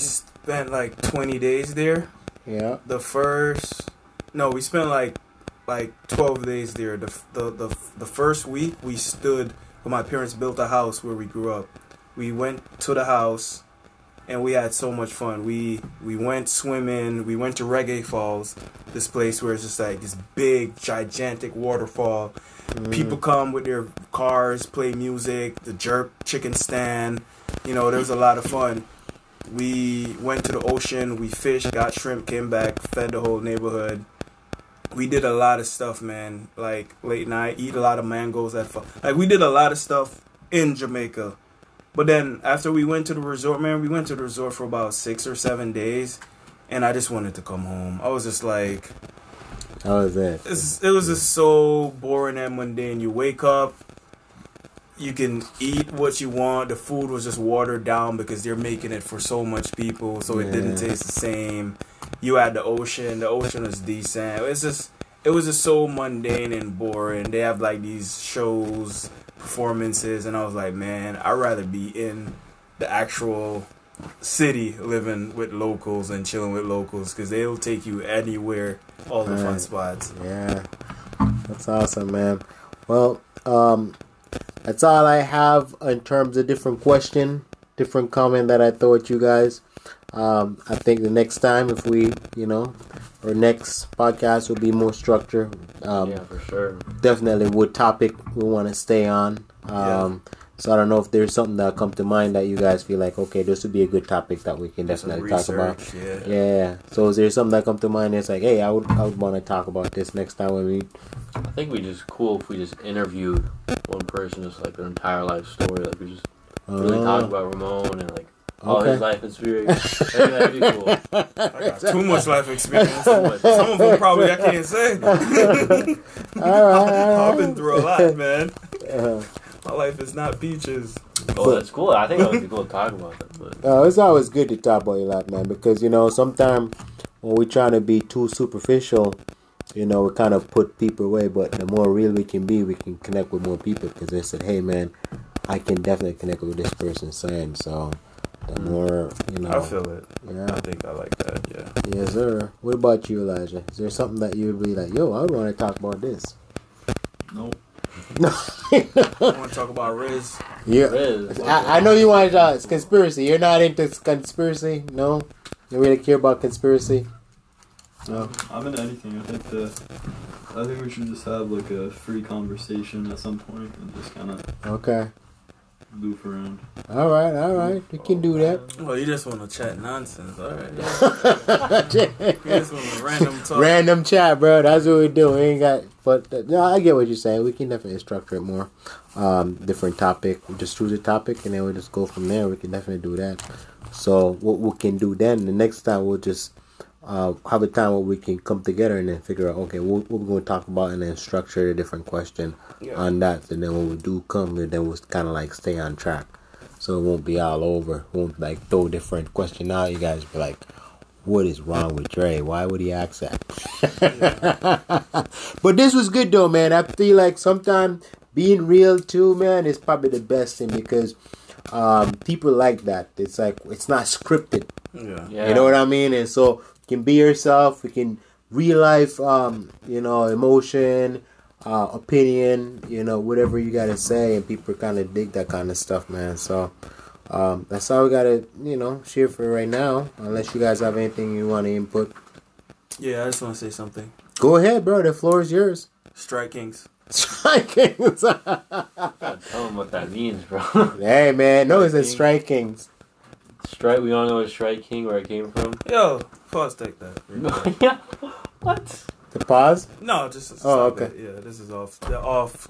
[SPEAKER 4] spent like 20 days there.
[SPEAKER 1] Yeah.
[SPEAKER 4] the first no we spent like like 12 days there. The, the the the first week we stood when my parents built a house where we grew up. We went to the house and we had so much fun. We we went swimming. We went to reggae falls this place where it's just like this big gigantic waterfall. Mm-hmm. People come with their cars play music the jerk chicken stand. You know there was a lot of fun we went to the ocean, we fished, got shrimp, came back, fed the whole neighborhood. We did a lot of stuff, man. Like late night, eat a lot of mangoes at fu- like we did a lot of stuff in Jamaica. But then after we went to the resort, man, we went to the resort for about six or seven days, and I just wanted to come home. I was just like,
[SPEAKER 1] How was it?
[SPEAKER 4] it was just so boring and mundane. You wake up, you can eat what you want. The food was just watered down because they're making it for so much people, so it didn't taste the same. You had the ocean. The ocean was decent. It's just it was just so mundane and boring. They have like these shows performances, and I was like, man, I'd rather be in the actual city living with locals and chilling with locals because they'll take you anywhere, all the fun
[SPEAKER 1] Right.
[SPEAKER 4] spots.
[SPEAKER 1] Yeah, that's awesome, man. Well, um, that's all I have in terms of different question, different comment that I throw at you guys. Um, I think the next time, if we, you know, our next podcast will be more structured. Um,
[SPEAKER 2] yeah, for sure.
[SPEAKER 1] Definitely, what topic we want to stay on.
[SPEAKER 4] Yeah.
[SPEAKER 1] So I don't know if there's something that come to mind that you guys feel like, okay, this would be a good topic that we can
[SPEAKER 4] Do some
[SPEAKER 1] definitely talk about.
[SPEAKER 4] Yeah.
[SPEAKER 1] Yeah. So is there something that come to mind? It's like, hey, I would I would want to talk about this next time when we.
[SPEAKER 2] I think we just cool if we just interviewed one person, just like their entire life story. Like we just really
[SPEAKER 1] Uh,
[SPEAKER 2] talk about Ramon and like all
[SPEAKER 1] Okay.
[SPEAKER 2] his life experience. That'd be cool.
[SPEAKER 4] I got too much life experience.
[SPEAKER 2] But
[SPEAKER 4] Some of them probably I can't say.
[SPEAKER 1] all right.
[SPEAKER 4] I've been through a lot, man.
[SPEAKER 1] Uh,
[SPEAKER 4] My life is not peaches.
[SPEAKER 2] oh, that's cool. I think that would be cool to talk about that. But
[SPEAKER 1] uh, it's always good to talk about your life, man, because you know sometimes when we're trying to be too superficial, you know, we kind of put people away. But the more real we can be, we can connect with more people because they said, hey, man, I can definitely connect with this person saying. So the more you know.
[SPEAKER 4] I feel it.
[SPEAKER 1] Yeah.
[SPEAKER 4] I think I like that. Yeah.
[SPEAKER 1] Yes, sir. What about you, Elijah? Is there something that you'd be like, yo, I would want to talk about this?
[SPEAKER 3] Nope.
[SPEAKER 1] No.
[SPEAKER 4] I want to talk about Riz.
[SPEAKER 1] yeah.
[SPEAKER 2] Riz,
[SPEAKER 1] I, I know you want to. Uh, it's conspiracy. You're not into conspiracy, no? You really care about conspiracy? No.
[SPEAKER 3] I'm into anything. I think the, I think we should just have like a free conversation at some point and just kind of
[SPEAKER 1] Okay.
[SPEAKER 3] goof around.
[SPEAKER 1] All right. All right. We can do that.
[SPEAKER 4] Well, you just want to chat nonsense. All right. Yeah. You just want to random talk.
[SPEAKER 1] Random chat, bro. That's what we do. We ain't got. But uh, no, I get what you're saying. We can definitely structure it more. Um, different topic. We just choose a topic and then we just go from there. We can definitely do that. So what we can do then, the next time we'll just uh, have a time where we can come together and then figure out okay what, what we're going to talk about and then structure a different question
[SPEAKER 4] Yeah.
[SPEAKER 1] on that. And then when we do come, then we'll kind of like stay on track. So it won't be all over. Won't like throw different question out. You guys be like, what is wrong with Dre? Why would he ask that? but this was good though, man. I feel like sometimes being real too, man, is probably the best thing because um, people like that. It's like it's not scripted.
[SPEAKER 4] Yeah.
[SPEAKER 2] yeah.
[SPEAKER 1] You know what I mean? And so you can be yourself. We can real life, um, you know, emotion, uh, opinion, you know, whatever you gotta say, and people kind of dig that kind of stuff, man. So um, that's all we gotta, you know, share for right now. Unless you guys have anything you want to input,
[SPEAKER 4] Yeah, I just want to say something.
[SPEAKER 1] go ahead, bro. The floor is yours.
[SPEAKER 4] Strike Kings.
[SPEAKER 1] Strikings.
[SPEAKER 2] Gotta tell them what that means, bro.
[SPEAKER 1] hey, man, no, it's a strikings.
[SPEAKER 2] Strike. We all know what Strike King where it came from.
[SPEAKER 4] Yo, pause. Take that.
[SPEAKER 2] yeah. What?
[SPEAKER 1] The pause.
[SPEAKER 4] No, just
[SPEAKER 1] Oh, okay.
[SPEAKER 4] it. Yeah, this is off. The off